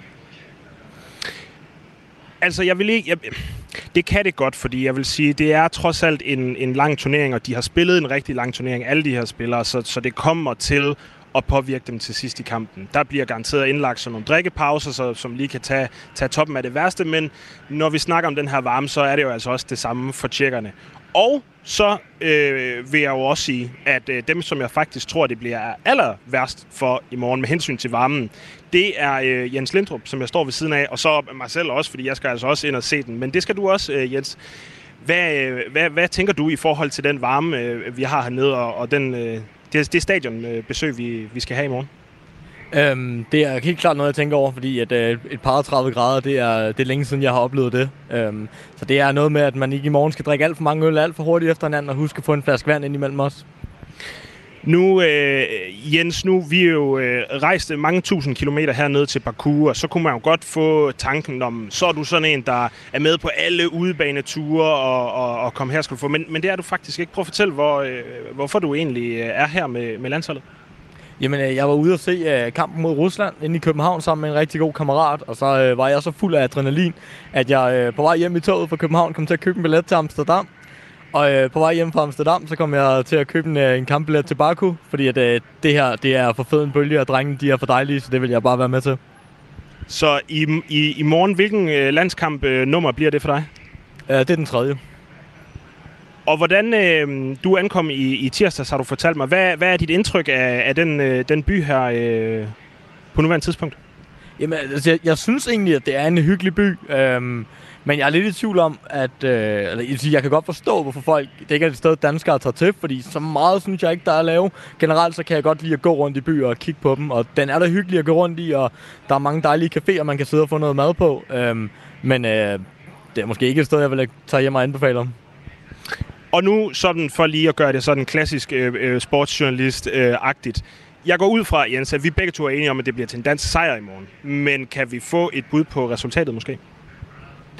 Altså, jeg vil ikke... Jeg, det kan det godt, fordi jeg vil sige, det er trods alt en, en lang turnering, og de har spillet en rigtig lang turnering, alle de her spillere, så, så det kommer til at påvirke dem til sidst i kampen. Der bliver garanteret indlagt sådan nogle drikkepauser, så, som lige kan tage, tage toppen af det værste, men når vi snakker om den her varme, så er det jo altså også det samme for tjekkerne. Og så øh, vil jeg jo også sige, at øh, dem, som jeg faktisk tror, det bliver aller værst for i morgen med hensyn til varmen, det er øh, Jens Lindrup, som jeg står ved siden af, og så mig selv også, fordi jeg skal altså også ind og se den. Men det skal du også, øh, Jens. Hvad, øh, hvad, hvad tænker du i forhold til den varme, øh, vi har hernede, og, og den, øh, det, det stadionbesøg, øh, vi, vi skal have i morgen? Øhm, det er helt klart noget, jeg tænker over, fordi at, øh, et par 30 grader, det er, det er længe siden, jeg har oplevet det. Øhm, så det er noget med, at man ikke i morgen skal drikke alt for mange øl alt for hurtigt efter hinanden, og huske at få en flaske vand ind imellem os. Nu, øh, Jens, nu vi er jo øh, rejst mange tusind kilometer hernede til Baku, og så kunne man jo godt få tanken om, så er du sådan en, der er med på alle udebaneture, og, og, og kom her skal du få. Men, men det er du faktisk ikke. Prøv at fortælle, hvor, øh, hvorfor du egentlig øh, er her med, med landsholdet. Jamen, øh, jeg var ude at se øh, kampen mod Rusland inde i København sammen med en rigtig god kammerat, og så øh, var jeg så fuld af adrenalin, at jeg øh, på vej hjem i toget fra København kom til at købe en billet til Amsterdam. Og øh, på vej hjem fra Amsterdam, så kom jeg til at købe en, en kampbillet til Baku, fordi at, øh, det her det er for fed en bølge, og drengene de er for dejlige, så det vil jeg bare være med til. Så i, i, i morgen, hvilken øh, landskamp øh, nummer bliver det for dig? Øh, det er den tredje. Og hvordan øh, du ankom i, i tirsdags, har du fortalt mig. Hvad, hvad er dit indtryk af, af den, øh, den by her øh, på nuværende tidspunkt? Jamen, altså, jeg, jeg synes egentlig, at det er en hyggelig by. Øhm, men jeg er lidt i tvivl om, at øh, eller, jeg kan godt forstå, hvorfor folk, det ikke er et sted, danskere tager til, fordi så meget synes jeg ikke, der er at lave. Generelt så kan jeg godt lide at gå rundt i byer og kigge på dem, og den er da hyggelig at gå rundt i, og der er mange dejlige caféer, man kan sidde og få noget mad på. Øhm, men øh, det er måske ikke et sted, jeg vil øh, tage hjem og anbefale om. Og nu sådan for lige at gøre det sådan klassisk øh, øh, sportsjournalist-agtigt. Jeg går ud fra, Jens, at vi begge to er enige om, at det bliver til en dansk sejr i morgen. Men kan vi få et bud på resultatet måske?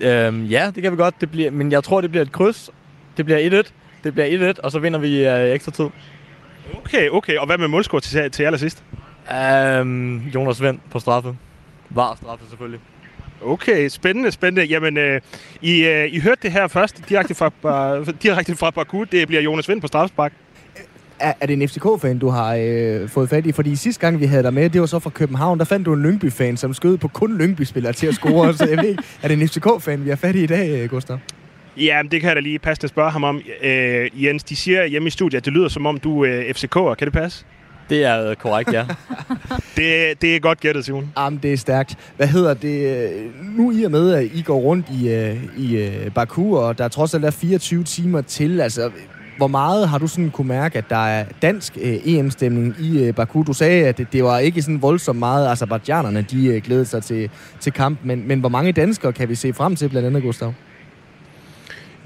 Øhm, ja, det kan vi godt. Det bliver, men jeg tror, det bliver et kryds. Det bliver 1-1. Det bliver 1-1, og så vinder vi øh, ekstra tid. Okay, okay. Og hvad med målscore til, til allersidst? Øhm, Jonas Vind på straffe. Var straffe selvfølgelig. Okay, spændende, spændende. Jamen, øh, I, øh, I hørte det her først, direkte fra, uh, direkte fra Baku. Det bliver Jonas Vind på straffespark. Er, er det en FCK-fan, du har øh, fået fat i? Fordi sidste gang, vi havde dig med, det var så fra København. Der fandt du en Lyngby-fan, som skød på kun Lyngby-spillere til at score. så jeg ved ikke, er det en FCK-fan, vi har fat i i dag, øh, Gustav? Ja, det kan jeg da lige passe at spørge ham om. Øh, Jens, de siger hjemme i studiet, at det lyder som om, du er øh, FCK'er. Kan det passe? Det er korrekt, ja. det, det er godt gættet, Simon. Jamen, det er stærkt. Hvad hedder det? Nu i og med, at I går rundt i, i Baku, og der trods alt er 24 timer til, altså hvor meget har du sådan kunne mærke, at der er dansk øh, EM-stemning i øh, Baku? Du sagde, at det, det var ikke sådan voldsomt meget, Azerbaijanerne de øh, glædede sig til, til kamp, men, men hvor mange danskere kan vi se frem til, blandt andet, Gustav?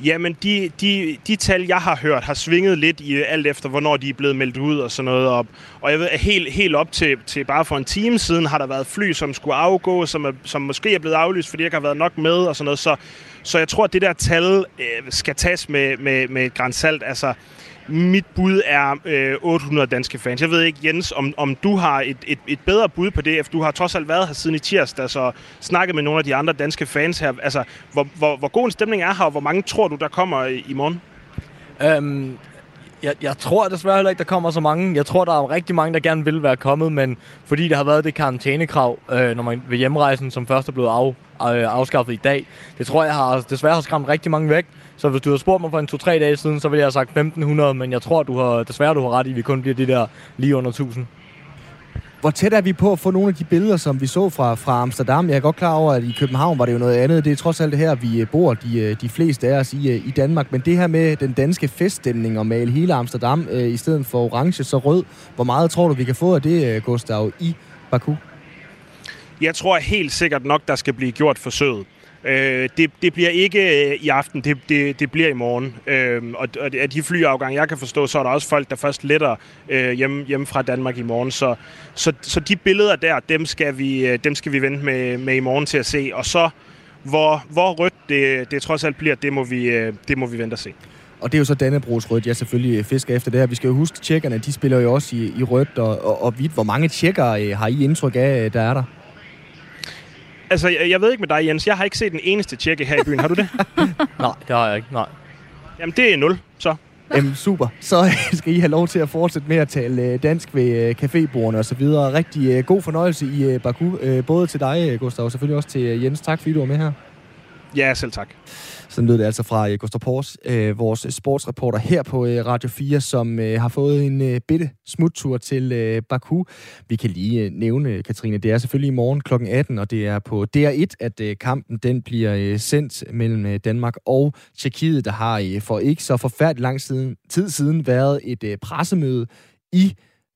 Jamen, de, de, de tal, jeg har hørt, har svinget lidt i alt efter, hvornår de er blevet meldt ud og sådan noget op. Og jeg ved, at helt, helt op til, til bare for en time siden har der været fly, som skulle afgå, som, er, som måske er blevet aflyst, fordi jeg ikke har været nok med og sådan noget. Så, så jeg tror, at det der tal øh, skal tages med, med, med et grænsalt. Altså, mit bud er øh, 800 danske fans. Jeg ved ikke, Jens, om, om du har et, et, et bedre bud på det, efter du har trods alt været her siden i tirsdag, så snakket med nogle af de andre danske fans her. Altså, hvor, hvor, hvor god en stemning er her, og hvor mange tror du, der kommer i, i morgen? Øhm, jeg, jeg tror desværre heller ikke, der kommer så mange. Jeg tror, der er rigtig mange, der gerne vil være kommet, men fordi der har været det karantænekrav, øh, når man ved hjemrejsen, som først er blevet af, øh, afskaffet i dag, det tror jeg har, desværre har skræmt rigtig mange væk. Så hvis du havde spurgt mig for en 2-3 dage siden, så ville jeg have sagt 1500, men jeg tror, du har, desværre du har ret i, at vi kun bliver de der lige under 1000. Hvor tæt er vi på at få nogle af de billeder, som vi så fra, fra Amsterdam? Jeg er godt klar over, at i København var det jo noget andet. Det er trods alt det her, vi øh, bor, de, øh, de fleste af os i, øh, i Danmark. Men det her med den danske feststemning og male hele Amsterdam øh, i stedet for orange så rød. Hvor meget tror du, vi kan få af det, Gustav, i Baku? Jeg tror helt sikkert nok, der skal blive gjort forsøget. Øh, det, det bliver ikke øh, i aften, det, det, det bliver i morgen. Øh, og, og af de flyafgange, jeg kan forstå, så er der også folk, der først letter øh, hjemme, hjemme fra Danmark i morgen. Så, så, så de billeder der, dem skal vi, øh, dem skal vi vente med, med i morgen til at se. Og så, hvor, hvor rødt det, det trods alt bliver, det må vi, øh, det må vi vente og se. Og det er jo så Dannebrogs rødt, jeg selvfølgelig fisker efter det her. Vi skal jo huske, at tjekkerne, de spiller jo også i, i rødt og, og, og hvidt. Hvor mange tjekker har I indtryk af, der er der? Altså, jeg, jeg ved ikke med dig, Jens. Jeg har ikke set den eneste tjekke her i byen. Har du det? nej, det har jeg ikke. Nej. Jamen, det er 0, så. Jamen, super. Så skal I have lov til at fortsætte med at tale øh, dansk ved øh, cafébordene og så videre. Rigtig øh, god fornøjelse i Baku. Både til dig, Gustav, og selvfølgelig også til Jens. Tak fordi du var med her. Ja, selv tak. Sådan lød det altså fra øh, Gustav Pors, øh, vores sportsreporter her på øh, Radio 4, som øh, har fået en øh, bitte smuttur til øh, Baku. Vi kan lige øh, nævne, Katrine, det er selvfølgelig i morgen kl. 18, og det er på DR1, at øh, kampen den bliver øh, sendt mellem øh, Danmark og Tjekkiet, der har øh, for ikke så forfærdeligt lang siden, tid siden været et øh, pressemøde i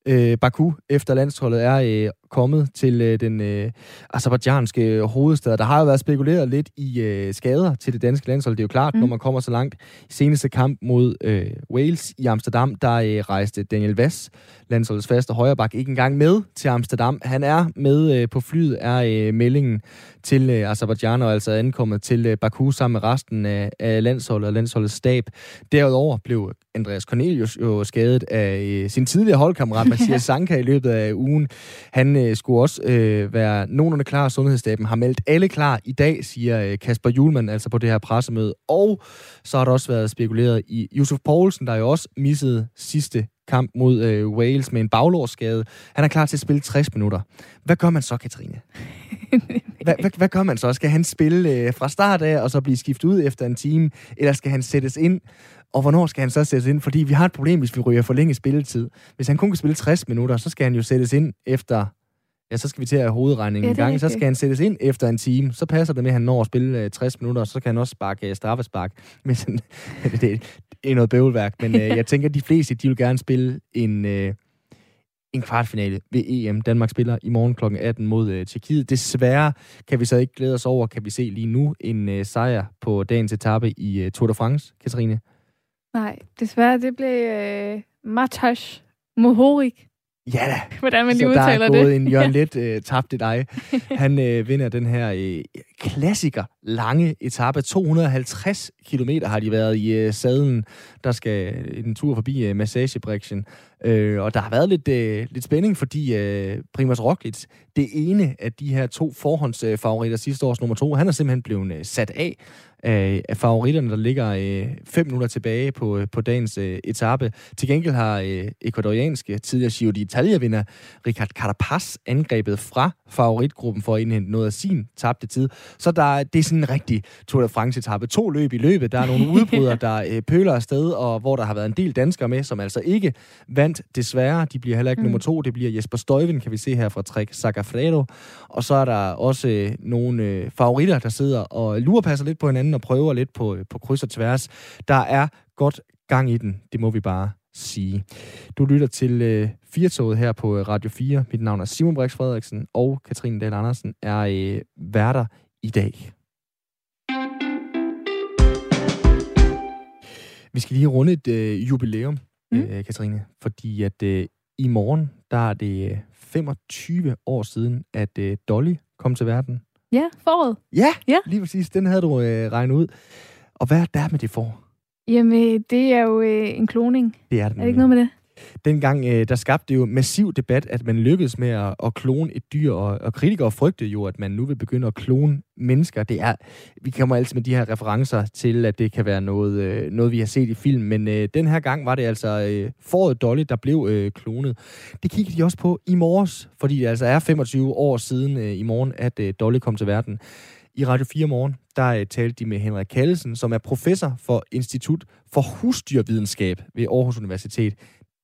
øh, Baku, efter landsholdet er øh, kommet til øh, den øh, azerbaijanske hovedstad. Der har jo været spekuleret lidt i øh, skader til det danske landshold. Det er jo klart, mm. når man kommer så langt. I seneste kamp mod øh, Wales i Amsterdam, der øh, rejste Daniel Vass, landsholdets faste højreback, ikke engang med til Amsterdam. Han er med øh, på flyet, er øh, meldingen til øh, Azerbaijan, og altså ankommet til øh, Baku sammen med resten af, af landsholdet og landsholdets stab. Derudover blev Andreas Cornelius jo skadet af øh, sin tidligere holdkammerat, Mathias Sanka, i løbet af ugen. Han øh, skulle også øh, være nogenlunde klar. Sundhedsstaben har meldt alle klar i dag, siger øh, Kasper Julemand, altså på det her pressemøde. Og så har der også været spekuleret i Yusuf Poulsen, der jo også missede sidste kamp mod øh, Wales med en baglårsskade. Han er klar til at spille 60 minutter. Hvad gør man så, Katrine? Hvad, hvad, hvad gør man så? Skal han spille øh, fra start af, og så blive skiftet ud efter en time? Eller skal han sættes ind? Og hvornår skal han så sættes ind? Fordi vi har et problem, hvis vi ryger for længe spilletid. Hvis han kun kan spille 60 minutter, så skal han jo sættes ind efter Ja, så skal vi til at have hovedregningen Ja, i gang. Så skal han sættes ind efter en time. Så passer det med, at han når at spille øh, 60 minutter, og så kan han også sparke øh, straffespark. Men sådan, det, det er noget bøvlværk. Men øh, jeg tænker, at de fleste, de vil gerne spille en, øh, en kvartfinale ved EM. Danmark spiller i morgen kl. 18 mod øh, Tjekkiet. Desværre kan vi så ikke glæde os over, kan vi se lige nu, en øh, sejr på dagens etape i øh, Tour de France, Katrine. Nej, desværre, det blev øh, Matej Mohorik. Ja da. Hvordan man Så lige der udtaler er det. gået en Jørgen Let øh, tabte dig. Han øh, vinder den her øh, klassiker lange etape. 250 km har de været i øh, sadlen. Der skal en tur forbi øh, massagebriksen. Øh, og der har været lidt, øh, lidt spænding, fordi øh, Primoz Roglic, det ene af de her to forhåndsfavoritter sidste års nummer to, han er simpelthen blevet øh, sat af af, af favoritterne, der ligger øh, fem minutter tilbage på, øh, på dagens øh, etape. Til gengæld har øh, ekvadorianske tidligere Giro d'Italia-vinder Richard Carapaz angrebet fra favoritgruppen for at indhente noget af sin tabte tid. Så der, er- det er sådan en rigtig Tour de France-etape. To løb i løbet. Der er nogle udbrydere, der øh, pøler afsted, og hvor der har været en del danskere med, som altså ikke vandt desværre. De bliver heller ikke mm. nummer to. Det bliver Jesper Støjven, kan vi se her fra Trek Sagafredo. Og så er der også øh, nogle øh, favoritter, der sidder og lurepasser lidt på hinanden og prøver lidt på, øh, på kryds og tværs. Der er godt gang i den, det må vi bare sige. Du lytter til øh, Firtoget her på øh, Radio 4. Mit navn er Simon Brix Frederiksen, og Katrine Dahl Andersen er øh, værter i dag. Vi skal lige runde et øh, jubilæum, mm. øh, Katrine, fordi at øh, i morgen, der er det øh, 25 år siden, at øh, Dolly kom til verden. Ja, foråret. Ja, ja, lige præcis. Den havde du øh, regnet ud. Og hvad er der med det for? Jamen, det er jo øh, en kloning. Det er det Er det ikke noget med det? Dengang, øh, der skabte det jo massiv debat, at man lykkedes med at, at klone et dyr, og, og kritikere frygtede jo, at man nu vil begynde at klone mennesker. Det er, vi kommer altid med de her referencer til, at det kan være noget, øh, noget vi har set i film, men øh, den her gang var det altså øh, foråret Dolly, der blev øh, klonet. Det kiggede de også på i morges, fordi det altså er 25 år siden øh, i morgen, at øh, Dolly kom til verden. I Radio 4 morgen, der øh, talte de med Henrik Kallesen, som er professor for Institut for Husdyrvidenskab ved Aarhus Universitet.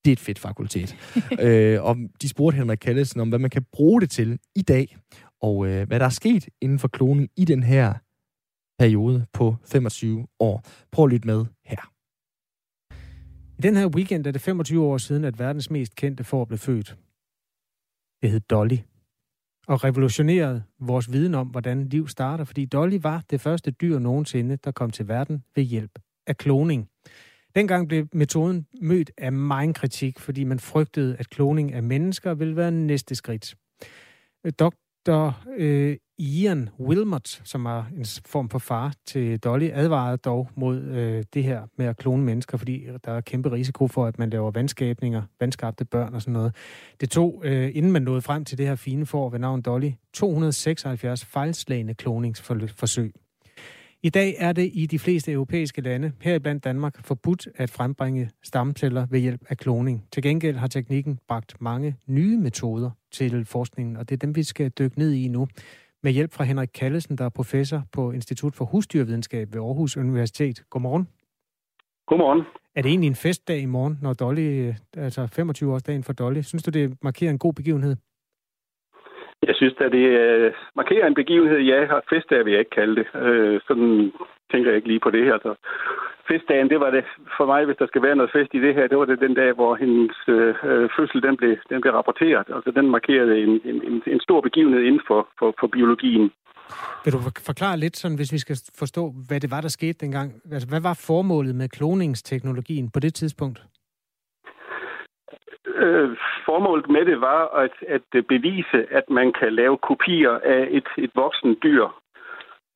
Det er et fedt fakultet. øh, og de spurgte Henrik Kallesen om, hvad man kan bruge det til i dag, og øh, hvad der er sket inden for kloning i den her periode på 25 år. Prøv at lytte med her. I den her weekend er det 25 år siden, at verdens mest kendte får blev født. Det hed Dolly. Og revolutionerede vores viden om, hvordan liv starter, fordi Dolly var det første dyr nogensinde, der kom til verden ved hjælp af kloning. Dengang blev metoden mødt af meget kritik, fordi man frygtede, at kloning af mennesker ville være næste skridt. Dr. Øh, Ian Wilmot, som er en form for far til Dolly, advarede dog mod øh, det her med at klone mennesker, fordi der er kæmpe risiko for, at man laver vandskabninger, vandskabte børn og sådan noget. Det tog, øh, inden man nåede frem til det her fine for ved navn Dolly, 276 fejlslagende kloningsforsøg. I dag er det i de fleste europæiske lande, heriblandt Danmark, forbudt at frembringe stamceller ved hjælp af kloning. Til gengæld har teknikken bragt mange nye metoder til forskningen, og det er dem, vi skal dykke ned i nu. Med hjælp fra Henrik Kallesen, der er professor på Institut for Husdyrvidenskab ved Aarhus Universitet. Godmorgen. Godmorgen. Er det egentlig en festdag i morgen, når Dolly, altså 25-årsdagen for Dolly? Synes du, det markerer en god begivenhed? Jeg synes, at det øh, markerer en begivenhed, ja, og festdag vil jeg ikke kalde det. Øh, sådan tænker jeg ikke lige på det her. Altså, festdagen, det var det for mig, hvis der skal være noget fest i det her, det var det den dag, hvor hendes øh, fødsel den blev, den blev rapporteret. Altså den markerede en, en, en stor begivenhed inden for, for, for biologien. Vil du forklare lidt, sådan, hvis vi skal forstå, hvad det var, der skete dengang? Altså, hvad var formålet med kloningsteknologien på det tidspunkt? Øh, formålet med det var at, at bevise, at man kan lave kopier af et, et voksen dyr,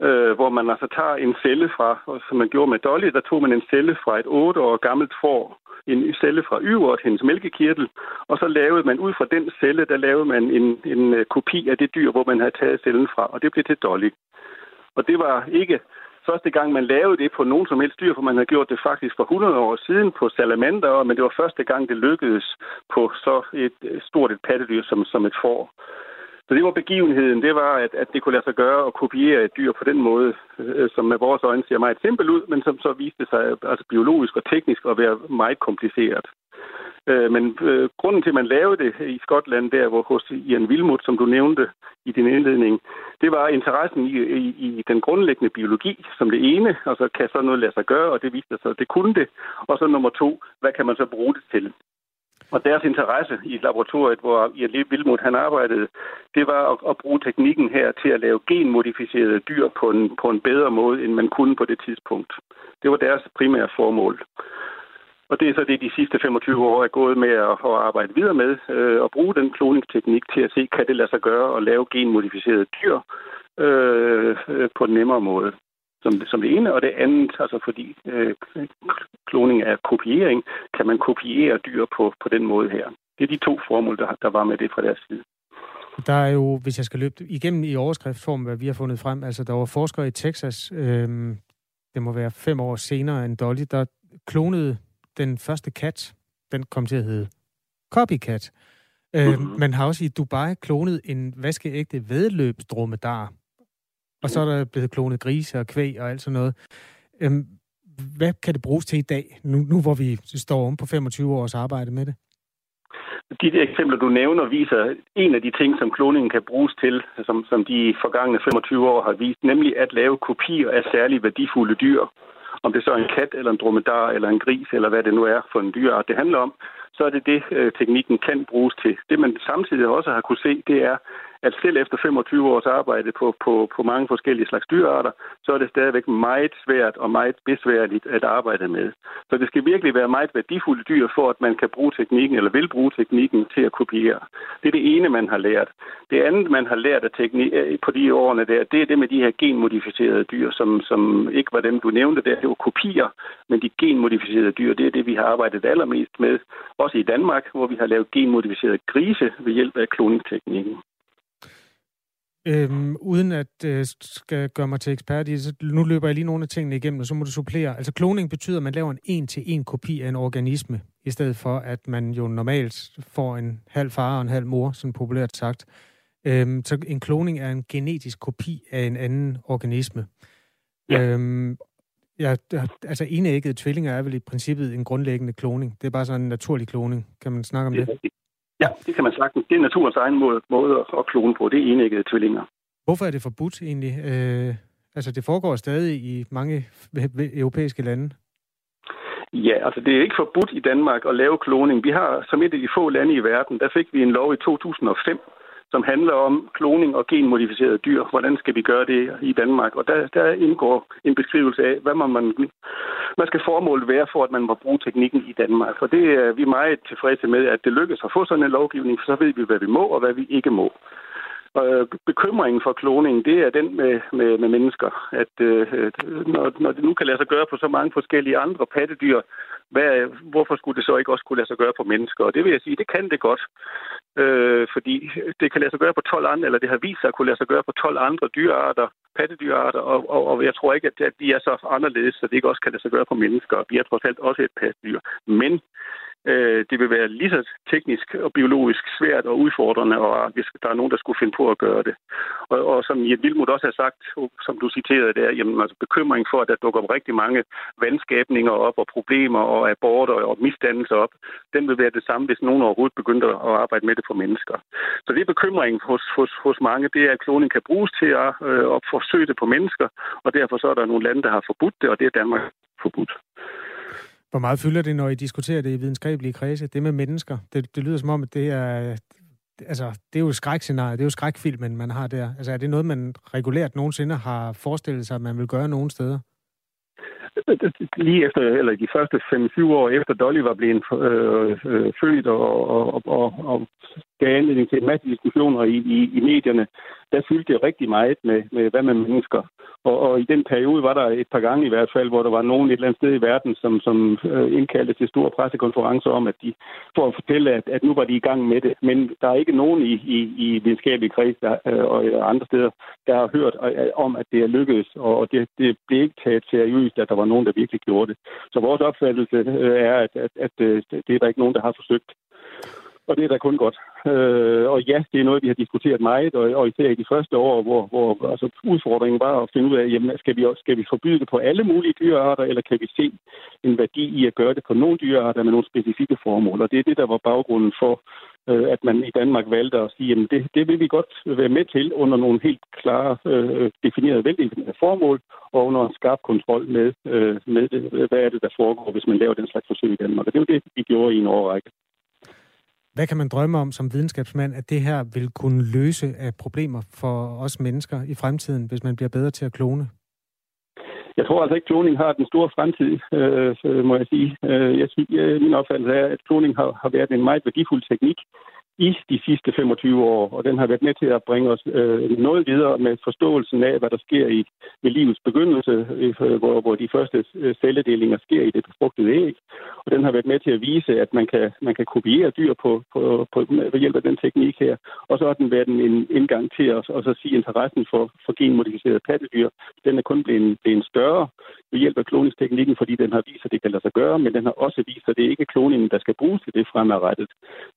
øh, hvor man altså tager en celle fra, som man gjorde med Dolly, der tog man en celle fra et 8 år gammelt får, en celle fra yveret, hendes mælkekirtel, og så lavede man ud fra den celle, der lavede man en, en øh, kopi af det dyr, hvor man havde taget cellen fra, og det blev til Dolly. Og det var ikke første gang, man lavede det på nogen som helst dyr, for man havde gjort det faktisk for 100 år siden på salamander, men det var første gang, det lykkedes på så et øh, stort et pattedyr som, som et får. Så det var begivenheden, det var, at, at det kunne lade sig gøre at kopiere et dyr på den måde, øh, øh som med vores øjne ser meget simpelt ud, men som så viste sig altså biologisk og teknisk at være meget kompliceret. Øh, men øh, grunden til, at man lavede det i Skotland, der hvor hos Ian Wilmot, som du nævnte i din indledning, det var interessen i, i, i den grundlæggende biologi som det ene, og så kan så noget lade sig gøre, og det viste sig, at det kunne det. Og så nummer to, hvad kan man så bruge det til? Og deres interesse i laboratoriet, hvor Ian Vilmut han arbejdede, det var at, at bruge teknikken her til at lave genmodificerede dyr på en, på en bedre måde, end man kunne på det tidspunkt. Det var deres primære formål. Og det er så det, de sidste 25 år er gået med at, at arbejde videre med, øh, at bruge den kloningsteknik til at se, kan det lade sig gøre at lave genmodificerede dyr øh, øh, på en nemmere måde. Som, som det ene, og det andet, altså fordi øh, kloning er kopiering, kan man kopiere dyr på, på den måde her. Det er de to formål, der, der var med det fra deres side. Der er jo, hvis jeg skal løbe igennem i overskriftsform, hvad vi har fundet frem, altså der var forskere i Texas, øh, det må være fem år senere end Dolly, der klonede den første kat, den kom til at hedde Copycat. Øh, mm-hmm. Man har også i Dubai klonet en vaskeægte vedløbsdromedar. Og så er der blevet klonet grise og kvæg og alt sådan noget. Øh, hvad kan det bruges til i dag, nu, nu hvor vi står om på 25 års arbejde med det? De der eksempler, du nævner, viser en af de ting, som kloningen kan bruges til, som, som de forgangne 25 år har vist, nemlig at lave kopier af særligt værdifulde dyr om det så er en kat, eller en dromedar, eller en gris, eller hvad det nu er for en dyreart, det handler om, så er det det, øh, teknikken kan bruges til. Det, man samtidig også har kunne se, det er, at selv efter 25 års arbejde på, på, på mange forskellige slags dyrearter, så er det stadigvæk meget svært og meget besværligt at arbejde med. Så det skal virkelig være meget værdifulde dyr, for at man kan bruge teknikken, eller vil bruge teknikken til at kopiere. Det er det ene, man har lært. Det andet, man har lært af teknik, på de årene der, det er det med de her genmodificerede dyr, som, som ikke var dem, du nævnte der. Det var kopier, men de genmodificerede dyr, det er det, vi har arbejdet allermest med. Også i Danmark, hvor vi har lavet genmodificerede grise ved hjælp af kloningsteknikken. Øhm, uden at øh, skal gøre mig til ekspert i så nu løber jeg lige nogle af tingene igennem, og så må du supplere. Altså kloning betyder, at man laver en en-til-en kopi af en organisme, i stedet for at man jo normalt får en halv far og en halv mor, sådan populært sagt. Øhm, så en kloning er en genetisk kopi af en anden organisme. Ja. Øhm, ja, altså enæggede tvillinger er vel i princippet en grundlæggende kloning. Det er bare sådan en naturlig kloning. Kan man snakke om det? Ja, det kan man sagtens. Det er naturens egen måde, måde at klone på. Det er enæggede tvillinger. Hvorfor er det forbudt egentlig? Øh, altså, det foregår stadig i mange europæiske lande. Ja, altså det er ikke forbudt i Danmark at lave kloning. Vi har som et af de få lande i verden, der fik vi en lov i 2005, som handler om kloning og genmodificerede dyr. Hvordan skal vi gøre det i Danmark? Og der, der indgår en beskrivelse af, hvad, man, hvad skal formålet være for, at man må bruge teknikken i Danmark. Og det er vi meget tilfredse med, at det lykkes at få sådan en lovgivning, for så ved vi, hvad vi må og hvad vi ikke må. Og øh, bekymringen for kloning, det er den med, med, med mennesker, at øh, øh, når, når det nu kan lade sig gøre på så mange forskellige andre pattedyr, hvad, hvorfor skulle det så ikke også kunne lade sig gøre på mennesker? Og det vil jeg sige, det kan det godt. Øh, fordi det kan lade sig gøre på 12 andre, eller det har vist sig at kunne lade sig gøre på 12 andre dyrearter, pattedyrarter, og, og, og jeg tror ikke, at, at de er så anderledes, så det ikke også kan lade sig gøre på mennesker. Vi er trods alt også et pattedyr. Men Øh, det vil være lige så teknisk og biologisk svært og udfordrende, og hvis der er nogen, der skulle finde på at gøre det. Og, og som Jet Vilmut også har sagt, som du citerede der, jamen, altså bekymring for, at der dukker rigtig mange vandskabninger op og problemer og aborter og misdannelser op, den vil være det samme, hvis nogen overhovedet begynder at arbejde med det for mennesker. Så det er bekymringen hos, hos, hos mange, det er, at kloning kan bruges til at, øh, at forsøge det på mennesker, og derfor så er der nogle lande, der har forbudt det, og det er Danmark forbudt. Hvor meget fylder det, når I diskuterer det i videnskabelige kredse? Det med mennesker. Det, det lyder som om, at det er... Altså, det er jo skrækscenarie, det er jo skrækfilmen, man har der. Altså, er det noget, man regulært nogensinde har forestillet sig, at man vil gøre nogen steder? lige efter, eller de første 5-7 år efter Dolly var blevet øh, øh, født og, og, og, og gav anledning til en masse diskussioner i, i, i medierne, der fyldte det rigtig meget med, med hvad med mennesker. Og, og i den periode var der et par gange i hvert fald, hvor der var nogen et eller andet sted i verden, som, som øh, indkaldte til store pressekonferencer om, at de for at fortælle, at, at nu var de i gang med det. Men der er ikke nogen i, i, i videnskabelige kreds der, øh, og øh, andre steder, der har hørt om, at det er lykkedes, og det, det blev ikke taget seriøst, at der var nogen, der virkelig gjorde det. Så vores opfattelse er, at, at, at, at det er der ikke nogen, der har forsøgt. Og det er da kun godt. Øh, og ja, det er noget, vi har diskuteret meget, og, og især i de første år, hvor, hvor altså, udfordringen var at finde ud af, jamen, skal vi, også, skal vi forbyde det på alle mulige dyrearter, eller kan vi se en værdi i at gøre det på nogle dyrearter med nogle specifikke formål? Og det er det, der var baggrunden for, øh, at man i Danmark valgte at sige, jamen det, det vil vi godt være med til under nogle helt klare, øh, definerede, veldefinerede formål, og under en skarp kontrol med, øh, med det, hvad er det, der foregår, hvis man laver den slags forsøg i Danmark. Og det var det, vi gjorde i en årrække. Hvad kan man drømme om som videnskabsmand, at det her vil kunne løse af problemer for os mennesker i fremtiden, hvis man bliver bedre til at klone? Jeg tror altså ikke, at kloning har den store fremtid, øh, må jeg sige. Øh, jeg synes, øh, min opfattelse er, at kloning har, har været en meget værdifuld teknik, i de sidste 25 år, og den har været med til at bringe os øh, noget videre med forståelsen af, hvad der sker i ved livets begyndelse, øh, hvor, hvor de første øh, celledelinger sker i det befrugtede æg. Og den har været med til at vise, at man kan, man kan kopiere dyr på, på, på, ved hjælp af den teknik her. Og så har den været en indgang til os, og så sige interessen for, for genmodificerede pattedyr. Den er kun blevet, blevet større ved hjælp af kloningsteknikken, fordi den har vist, at det kan lade sig gøre, men den har også vist, at det ikke er kloningen, der skal bruges til det fremadrettet.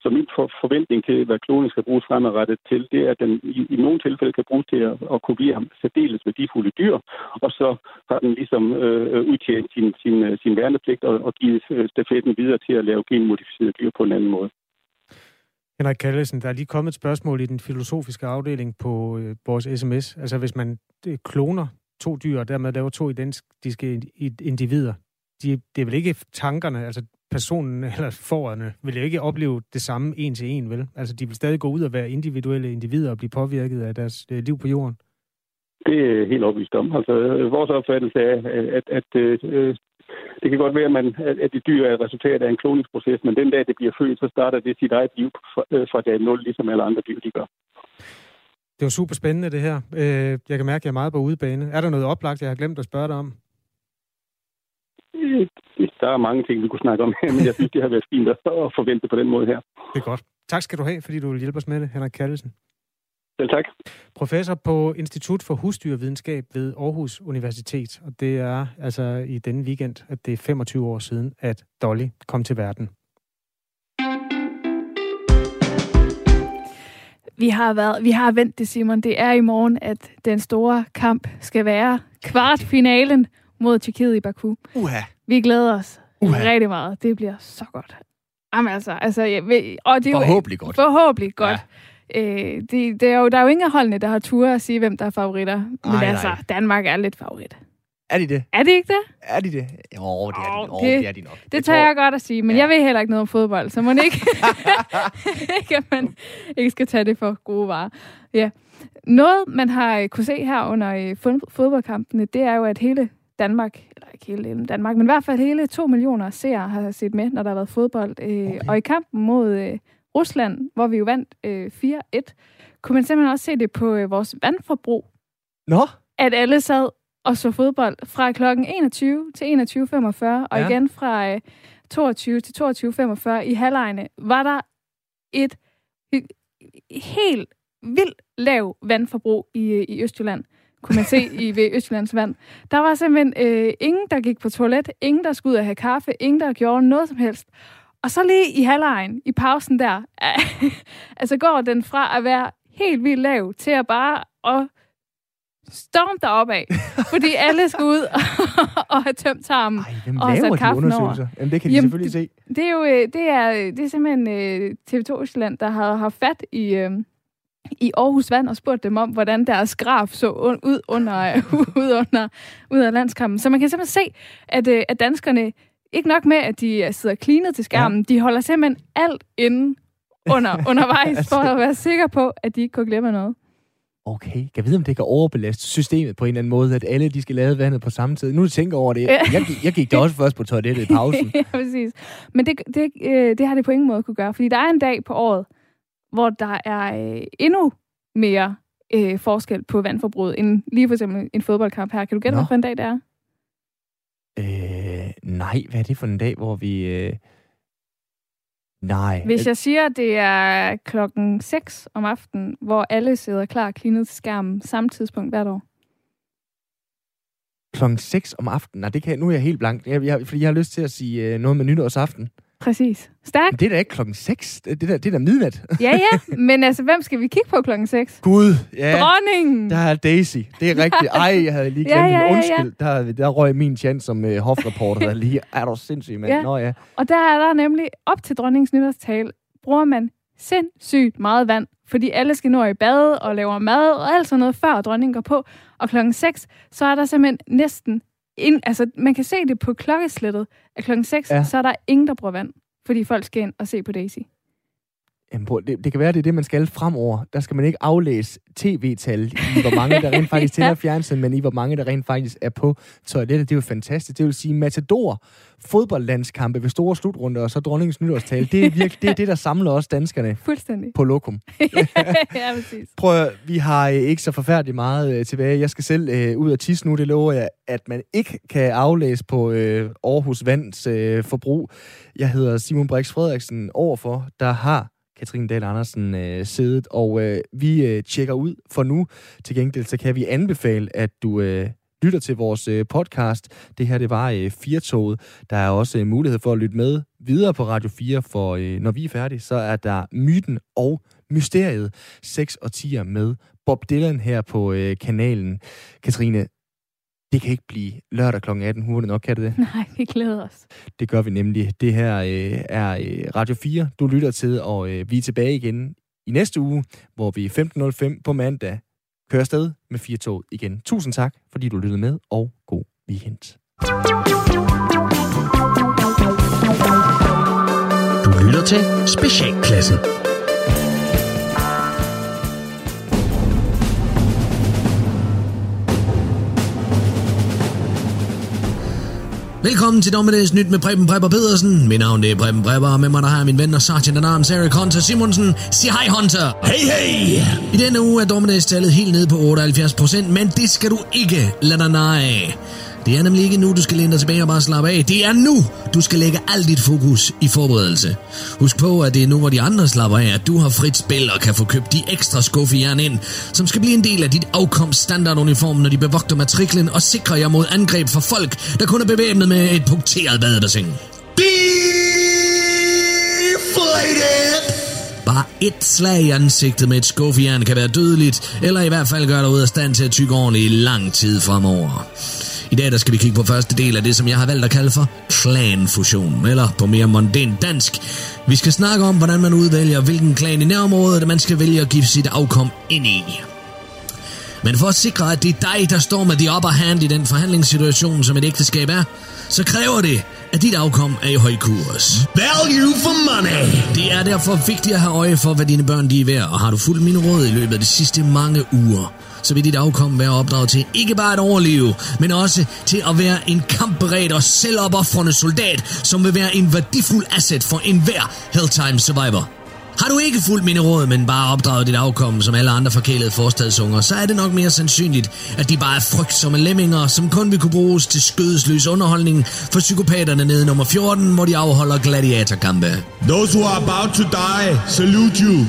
Så min for, forventning til, hvad kloning skal bruges fremadrettet til, det er, at den i, i nogle tilfælde kan bruges til at, at kopiere særdeles værdifulde dyr, og så har den ligesom øh, udtjent sin, sin, øh, sin værnepligt og, og givet øh, stafetten videre til at lave genmodificerede dyr på en anden måde. Henrik Kallesen, der er lige kommet et spørgsmål i den filosofiske afdeling på øh, vores sms. Altså hvis man øh, kloner to dyr, og dermed laver to identiske individer. De, det er vel ikke tankerne, altså personen eller forerne, vil jo ikke opleve det samme en til en, vel? Altså, de vil stadig gå ud og være individuelle individer og blive påvirket af deres øh, liv på jorden. Det er helt opvist om. Altså, vores opfattelse er, at, at, at øh, det kan godt være, at, man, at det dyr er resultat af en kloningsproces, men den dag, det bliver født, så starter det sit eget liv fra, øh, fra dag 0, ligesom alle andre dyr, de gør. Det var super spændende, det her. Øh, jeg kan mærke, at jeg er meget på udebane. Er der noget oplagt, jeg har glemt at spørge dig om? Der er mange ting, vi kunne snakke om her, men jeg synes, det har været fint at forvente på den måde her. Det er godt. Tak skal du have, fordi du vil hjælpe os med det, Henrik Kallesen. Selv tak. Professor på Institut for Husdyrvidenskab ved Aarhus Universitet. Og det er altså i denne weekend, at det er 25 år siden, at Dolly kom til verden. Vi har, været, vi har vendt det, Simon. Det er i morgen, at den store kamp skal være kvartfinalen mod Tjekkiet i Baku. Uha. Vi glæder os Uha. rigtig meget. Det bliver så godt. Jamen altså, altså jeg ved, og det er forhåbentlig jo, godt. Forhåbentlig godt. Ja. Øh, det, det er jo, der er jo ingen af holdene, der har tur at sige, hvem der er favoritter. Men Ej, altså, nej. Danmark er lidt favorit. Er de det? Er det ikke det? Er de det? Jo, det er de, oh, det, det er de nok. Det, det tør jeg godt at sige, men ja. jeg ved heller ikke noget om fodbold, så må ikke, ikke, at man ikke skal tage det for gode varer. Ja. Noget, man har kunne se her under øh, fodboldkampene, det er jo, at hele Danmark, eller ikke hele Danmark, men i hvert fald hele to millioner seere har set med, når der har været fodbold. Øh, okay. Og i kampen mod øh, Rusland, hvor vi jo vandt øh, 4-1, kunne man simpelthen også se det på øh, vores vandforbrug. Nå? At alle sad og så fodbold fra klokken 21 til 21.45, og Ja. igen fra øh, 22 til 22.45 i halvlejene, var der et helt vildt lav vandforbrug i, øh, i Østjylland. Kunne man se i ved Østjyllands vand. Der var simpelthen øh, ingen, der gik på toilet, ingen, der skulle ud og have kaffe, ingen, der gjorde noget som helst. Og så lige i halvlejen, i pausen der, altså går den fra at være helt vildt lav til at bare at storm deroppe af, fordi alle skal ud og, og have tømt tarmen Hvem og sat de kaffen undersøgelser? over. Jamen, det kan de Jamen, selvfølgelig se. det, det er jo øh, det er, det er simpelthen øh, TV2 Østjylland, der har haft fat i, øh, i Aarhus Vand og spurgt dem om, hvordan deres graf så ud under, ud under ud af landskampen. Så man kan simpelthen se, at, øh, at danskerne, ikke nok med, at de øh, sidder klinet til skærmen, ja. de holder simpelthen alt inde under, undervejs, Altså. for at være sikker på, at de ikke går glip af noget. Okay, kan jeg vide, om det kan overbelaste systemet på en eller anden måde, at alle de skal lade vandet på samme tid? Nu jeg tænker over det. Jeg, gik- jeg gik da også først på toilettet i pausen. ja, præcis. Men det, det, øh, det har det på ingen måde kunne gøre, fordi der er en dag på året, hvor der er øh, endnu mere øh, forskel på vandforbruget, end lige for eksempel en fodboldkamp her. Kan du gætte, hvad for en dag det er? Øh, nej, hvad er det for en dag, hvor vi... Øh... Nej. Hvis jeg siger, at det er klokken 6 om aftenen, hvor alle sidder klar klinet til skærmen samme tidspunkt hvert år. Klokken 6 om aftenen. Nej, det kan, nu er jeg helt blank. Jeg, jeg, fordi jeg har lyst til at sige øh, noget med nytårsaften. Præcis. Stærkt. Det er da ikke klokken 6. Det, det, der, det er da midnat. Ja, ja. Men altså, hvem skal vi kigge på klokken 6? Gud, ja. Dronningen! Der er Daisy. Det er rigtigt. Ej, jeg havde lige Ja, glemt ja, ja, ja, ja. Undskyld. Der, der røg min chance som øh, hofreporter. Der lige er du sindssyg, mand. Ja. Nå ja. Og der er der nemlig, op til dronningens nytårstale, bruger man sindssygt meget vand, fordi alle skal nå i bad og laver mad og alt sådan noget, før dronningen går på. Og klokken 6, så er der simpelthen næsten... Ingen, altså, man kan se det på klokkeslættet, at klokken 6, Ja. ja. så er der ingen, der bruger vand, fordi folk skal ind og se på Daisy. Jamen, prøv, det, det kan være, det er det, man skal fremover. Der skal man ikke aflæse tv-tal i, hvor mange der rent faktisk tænder fjernsyn, men i hvor mange der rent faktisk er på toilettet. Det er jo fantastisk. Det vil sige, Matador, fodboldlandskampe ved store slutrunder, og så dronningens nytårstale. Det er virkelig det, er det der samler os danskerne Fuldstændig. på lokum. ja, præcis. Prøv at, vi har øh, ikke så forfærdeligt meget øh, tilbage. Jeg skal selv øh, ud og tisse nu, det lover jeg, at man ikke kan aflæse på øh, Aarhus Vands øh, forbrug. Jeg hedder Simon Brix Frederiksen overfor, der har Katrine Dahl Andersen øh, siddet, og øh, vi øh, tjekker ud for nu. Til gengæld så kan vi anbefale, at du øh, lytter til vores øh, podcast. Det her, det var øh, Firtoget. Der er også øh, mulighed for at lytte med videre på Radio 4, for øh, når vi er færdige, så er der Myten og Mysteriet 6 og 10 med Bob Dylan her på øh, kanalen. Katrine, det kan ikke blive lørdag kl. 18 hurtigt nok, kan det det? Nej, vi glæder os. Det gør vi nemlig. Det her øh, er øh, Radio 4, du lytter til, og øh, vi er tilbage igen i næste uge, hvor vi 15.05 på mandag kører afsted med 4 tog igen. Tusind tak, fordi du lyttede med, og god weekend. Du lytter til Specialklassen. Velkommen til Dommedags Nyt med Preben Prepper Pedersen. Mit navn det er Preben Prepper, og med mig der har jeg min ven og sergeant af navn Sarah Hunter Simonsen. Sig hej Hunter! Hey hey! I denne uge er dommedagstallet helt nede på 78%, men det skal du ikke lade dig nej. Det er nemlig ikke nu, du skal læne dig tilbage og bare slappe af. Det er nu, du skal lægge alt dit fokus i forberedelse. Husk på, at det er nu, hvor de andre slapper af, at du har frit spil og kan få købt de ekstra skuffejern ind, som skal blive en del af dit afkomst standarduniform, når de bevogter matriklen og sikrer jer mod angreb fra folk, der kun er bevæbnet med et punkteret badebassin. Bare et slag i ansigtet med et skuffejern kan være dødeligt, eller i hvert fald gøre dig ud af stand til at tykke ordentligt i lang tid fremover. I dag der skal vi kigge på første del af det, som jeg har valgt at kalde for klanfusion, eller på mere mondæn dansk. Vi skal snakke om, hvordan man udvælger, hvilken klan i nærområdet, man skal vælge at give sit afkom ind i. Men for at sikre, at det er dig, der står med de upper hand i den forhandlingssituation, som et ægteskab er, så kræver det, at dit afkom er i høj kurs. Value for money! Det er derfor vigtigt at have øje for, hvad dine børn de er værd, og har du fulgt mine råd i løbet af de sidste mange uger, så vil dit afkom være opdraget til ikke bare at overleve, men også til at være en kampberedt og selvopoffrende soldat, som vil være en værdifuld asset for enhver Helltime Survivor. Har du ikke fulgt mine råd, men bare opdraget dit afkom som alle andre forkælede forstadsunger, så er det nok mere sandsynligt, at de bare er frygtsomme lemminger, som kun vil kunne bruges til skødesløs underholdning for psykopaterne nede nummer 14, hvor de afholder gladiatorkampe. Those who are about to die, salute you.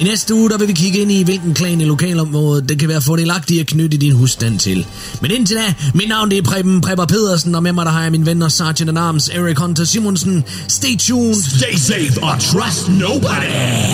I næste uge, der vil vi kigge ind i, hvilken klan i lokalområdet, det kan være fordelagtigt at knytte din husstand til. Men indtil da, mit navn det er Preben Prepper Pedersen, og med mig der har jeg min venner Sergeant at Arms, Eric Hunter Simonsen. Stay tuned. Stay safe or trust nobody.